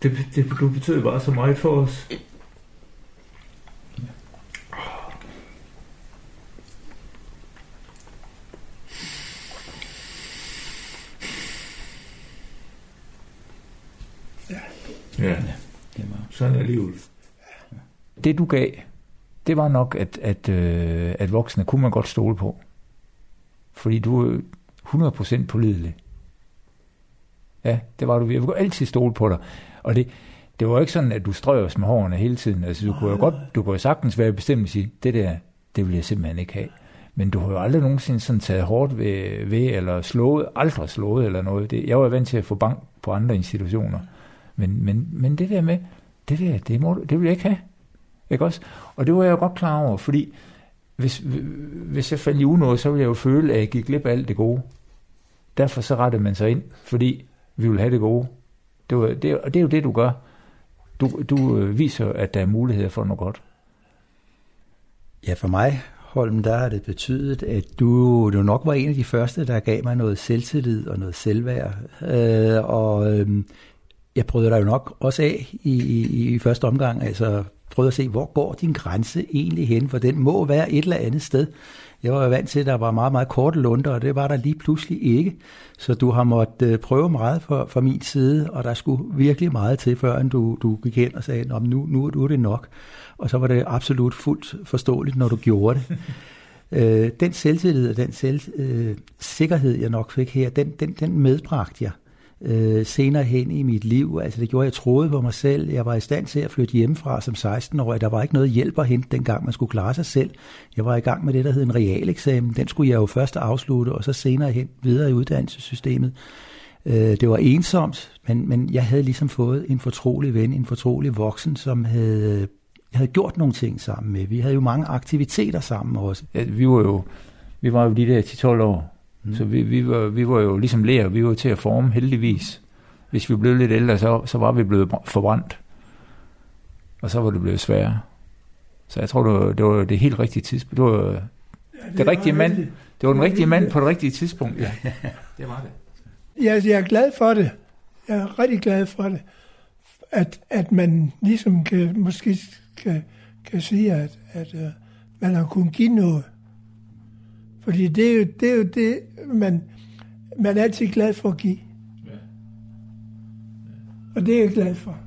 Det, det, det betyder bare så meget for os. Ja. Ja. Sådan er livet. Det du gav, det var nok, at, at, øh, at voksne kunne man godt stole på. Fordi du er 100% pålidelig. Ja, det var du. Jeg kunne altid stole på dig. Og det, det var ikke sådan, at du strøg os med hårene hele tiden. Altså, du kunne jo godt, du kunne jo sagtens være bestemt og sige, det der, det vil jeg simpelthen ikke have. Men du har jo aldrig nogensinde sådan taget hårdt ved, ved eller slået, aldrig slået eller noget. Det, jeg var vant til at få bank på andre institutioner. Men, men, men det der med, det der, det, må, det vil jeg ikke have. Ikke også? Og det var jeg jo godt klar over, fordi hvis, hvis jeg faldt i unåde, så ville jeg jo føle, at jeg gik glip af alt det gode. Derfor så rettede man sig ind, fordi vi vil have det gode. Det, var, det, og det er jo det, du gør. Du, du øh, viser, at der er muligheder for noget godt. Ja, for mig, Holm, der har det betydet, at du, du nok var en af de første, der gav mig noget selvtillid og noget selvværd. Øh, og øh, jeg prøvede dig jo nok også af i, i, i første omgang, altså prøvede at se, hvor går din grænse egentlig hen, for den må være et eller andet sted. Jeg var vant til, at der var meget, meget korte lunder, og det var der lige pludselig ikke. Så du har måttet øh, prøve meget fra, fra min side, og der skulle virkelig meget til, før du, du gik hen og sagde, nu, nu, nu er det nok. Og så var det absolut fuldt forståeligt, når du gjorde det. øh, den selvtillid og den selv, øh, jeg nok fik her, den, den, den medbragte jeg øh, senere hen i mit liv. Altså det gjorde, at jeg troede på mig selv. Jeg var i stand til at flytte hjemmefra som 16-årig. Der var ikke noget hjælp at hente, dengang man skulle klare sig selv. Jeg var i gang med det, der hed en realeksamen. Den skulle jeg jo først afslutte, og så senere hen videre i uddannelsessystemet. Øh, det var ensomt, men, men jeg havde ligesom fået en fortrolig ven, en fortrolig voksen, som havde, jeg havde gjort nogle ting sammen med. Vi havde jo mange aktiviteter sammen også. Ja, vi var jo, vi var jo de der 10-12 år, Mm. Så vi, vi, var, vi var jo ligesom lærer, vi var til at forme heldigvis. Hvis vi blev lidt ældre, så, så var vi blevet forbrændt. Og så var det blevet sværere. Så jeg tror, det var det, var det helt rigtige tidspunkt. Det var, ja, det, det rigtige mand. Det var den rigtige mand på det rigtige tidspunkt. Ja, det var det. Ja, jeg er glad for det. Jeg er rigtig glad for det. At, at man ligesom kan, måske kan, kan sige, at, at uh, man har kunnet give noget. Fordi det er jo det, er jo det man, man er altid glad for at give. Og det er jeg glad for.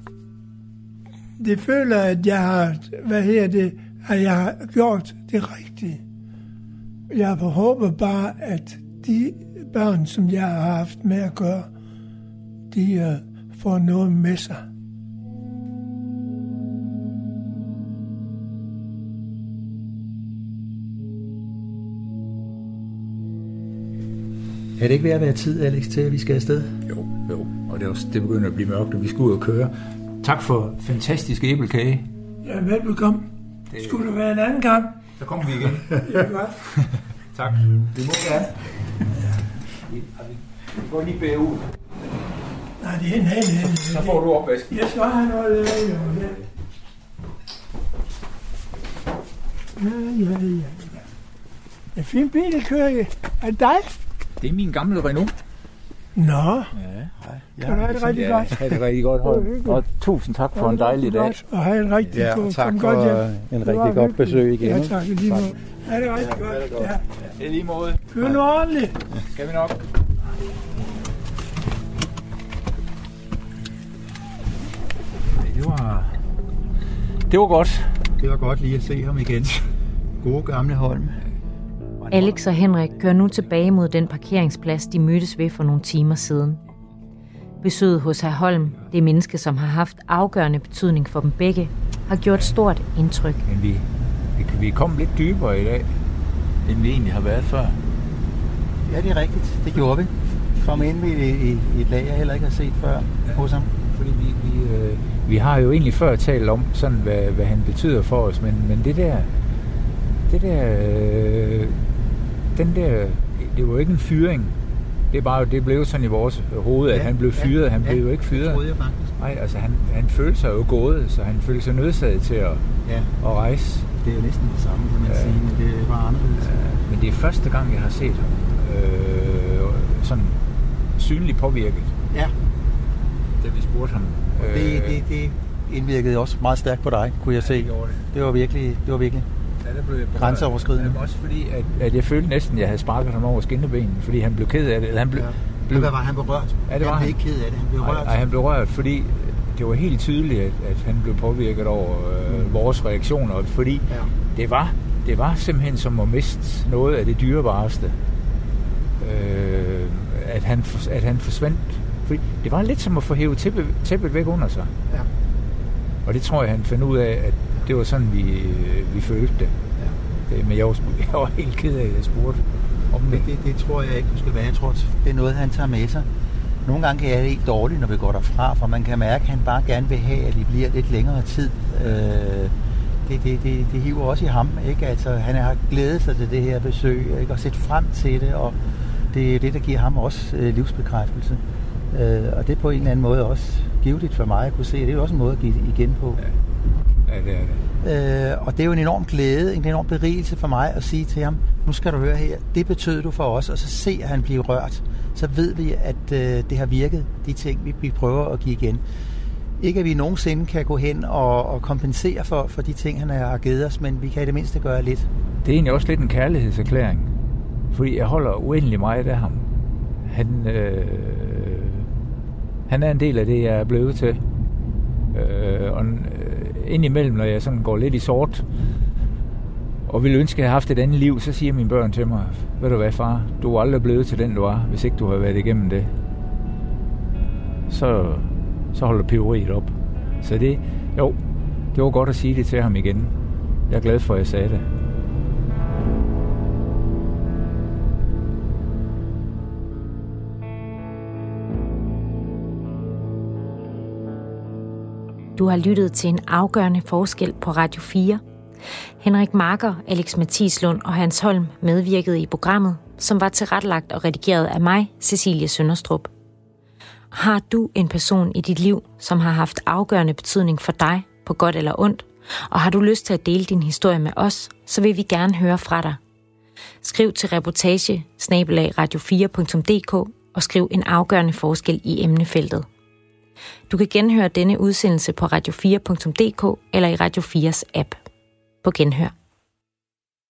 Det føler, at jeg har, hvad her det, at jeg har gjort det rigtige. Jeg håber bare, at de børn, som jeg har haft med at gøre, de uh, får noget med sig. Er det ikke ved at være tid, Alex, til at vi skal afsted? Jo, jo. Og det, er også, det begynder at blive mørkt, og vi skal ud og køre. Tak for fantastisk æblekage. Ja, velbekomme. Det... Skulle det være en anden gang? Så kommer vi igen. ja, godt. tak. Det må gerne. Ja. Vi går lige bære ud. Nej, det er en anden. Så får du opvask. Jeg skal have noget lave, jo. Ja, ja, ja. ja. En fin bil, kører i. Er det dig? Det er min gamle Renault. Nå. Ja. Ja, kan du have det rigtig ja, godt. Ha' det rigtig godt, Holm. Og tusind tak for en dejlig dag. Og have en rigtig Ja, god og tak for godt en rigtig godt besøg igen. Ja, tak. Lige måde. Ha' det rigtig godt. Ja. Det er lige måde. Kør nu ordentligt. Skal vi nok. Det var, det var godt. Det var godt lige at se ham igen. Gode gamle Holm. Alex og Henrik kører nu tilbage mod den parkeringsplads, de mødtes ved for nogle timer siden. Besøget hos herr Holm, det menneske, som har haft afgørende betydning for dem begge, har gjort stort indtryk. Men vi, vi, vi kom lidt dybere i dag, end vi egentlig har været før. Ja, det er rigtigt. Det gjorde vi. Kom ind i, i, i et lag, jeg heller ikke har set før ja. hos ham. Fordi vi, vi, øh, vi har jo egentlig før talt om, sådan, hvad, hvad han betyder for os, men, men det der, det der, øh, den der, det var ikke en fyring. Det, er bare, det blev sådan i vores hoved, at Ja, han blev ja, fyret. Han ja, blev jo ikke Det fyret. troede jeg faktisk. Nej, altså han, han følte sig jo gået, så han følte sig nødsaget til at, Ja, at rejse. det er jo næsten det samme, kan man Ja. sige, men det var anderledes. Øh, Men det er første gang, jeg har set ham øh, sådan synligt påvirket, Ja, da vi spurgte ham. det, det, det indvirkede også meget stærkt på dig, kunne jeg se. det det. Det var virkelig, det var virkelig. Der blev jeg. Grænseoverskridende. Jamen, også fordi, at, at jeg følte næsten, at jeg havde sparket ham over skinnebenen, fordi han blev ked af det. Eller han blev, Ja. blev, Hvad var han berørt? Ja, det var han blev ikke ked af det, han blev rørt. nej, han blev rørt, fordi det var helt tydeligt, at, at han blev påvirket over øh, vores reaktioner, fordi Ja. det var det var simpelthen som at miste noget af det dyrebareste. Øh, at, han, at han forsvandt. Fordi det var lidt som at få hævet tæppet, tæppet væk under sig. Ja. Og det tror jeg, han fandt ud af, at det var sådan, vi, vi følte det. Det men jeg var, jeg var helt ked af, at jeg spurgte om det. Det, det, det tror jeg ikke, du skal være. Jeg tror, det er noget, han tager med sig. Nogle gange kan jeg det ikke dårligt, når vi går derfra, for man kan mærke, at han bare gerne vil have, at vi bliver lidt længere tid. Øh, det, det, det, det hiver også i ham. Ikke? Altså, han har glædet sig til det her besøg ikke? og set frem til det, og det er det, der giver ham også øh, livsbekræftelse. Øh, og det er på en eller anden måde også givetigt for mig at kunne se. Det er jo også en måde at give igen på. Ja, det er det. Øh, og det er jo en enorm glæde, en enorm berigelse for mig at sige til ham, nu skal du høre her, det betød du for os, og så se, at han bliver rørt. Så ved vi, at øh, det har virket, de ting, vi, vi prøver at give igen. Ikke at vi nogensinde kan gå hen og, og kompensere for, for de ting, han har givet os, men vi kan i det mindste gøre lidt. Det er egentlig også lidt en kærlighedserklæring. Fordi jeg holder uendelig meget af ham. Han, øh, han er en del af det, jeg er blevet til. Øh, og øh, indimellem, når jeg sådan går lidt i sort, og ville ønske, at jeg havde haft et andet liv, så siger mine børn til mig, ved du hvad far, du er aldrig blevet til den, du var, hvis ikke du har været igennem det. Så, så holder piveriet op. Så det, jo, det var godt at sige det til ham igen. Jeg er glad for, at jeg sagde det. Du har lyttet til en afgørende forskel på Radio 4. Henrik Marker, Alex Mathislund og Hans Holm medvirkede i programmet, som var tilrettelagt og redigeret af mig, Cecilie Sønderstrup. Har du en person i dit liv, som har haft afgørende betydning for dig, på godt eller ondt, og har du lyst til at dele din historie med os, så vil vi gerne høre fra dig. Skriv til reportage radio4.dk og skriv en afgørende forskel i emnefeltet. Du kan genhøre denne udsendelse på radio4.dk eller i Radio 4's app. På genhør.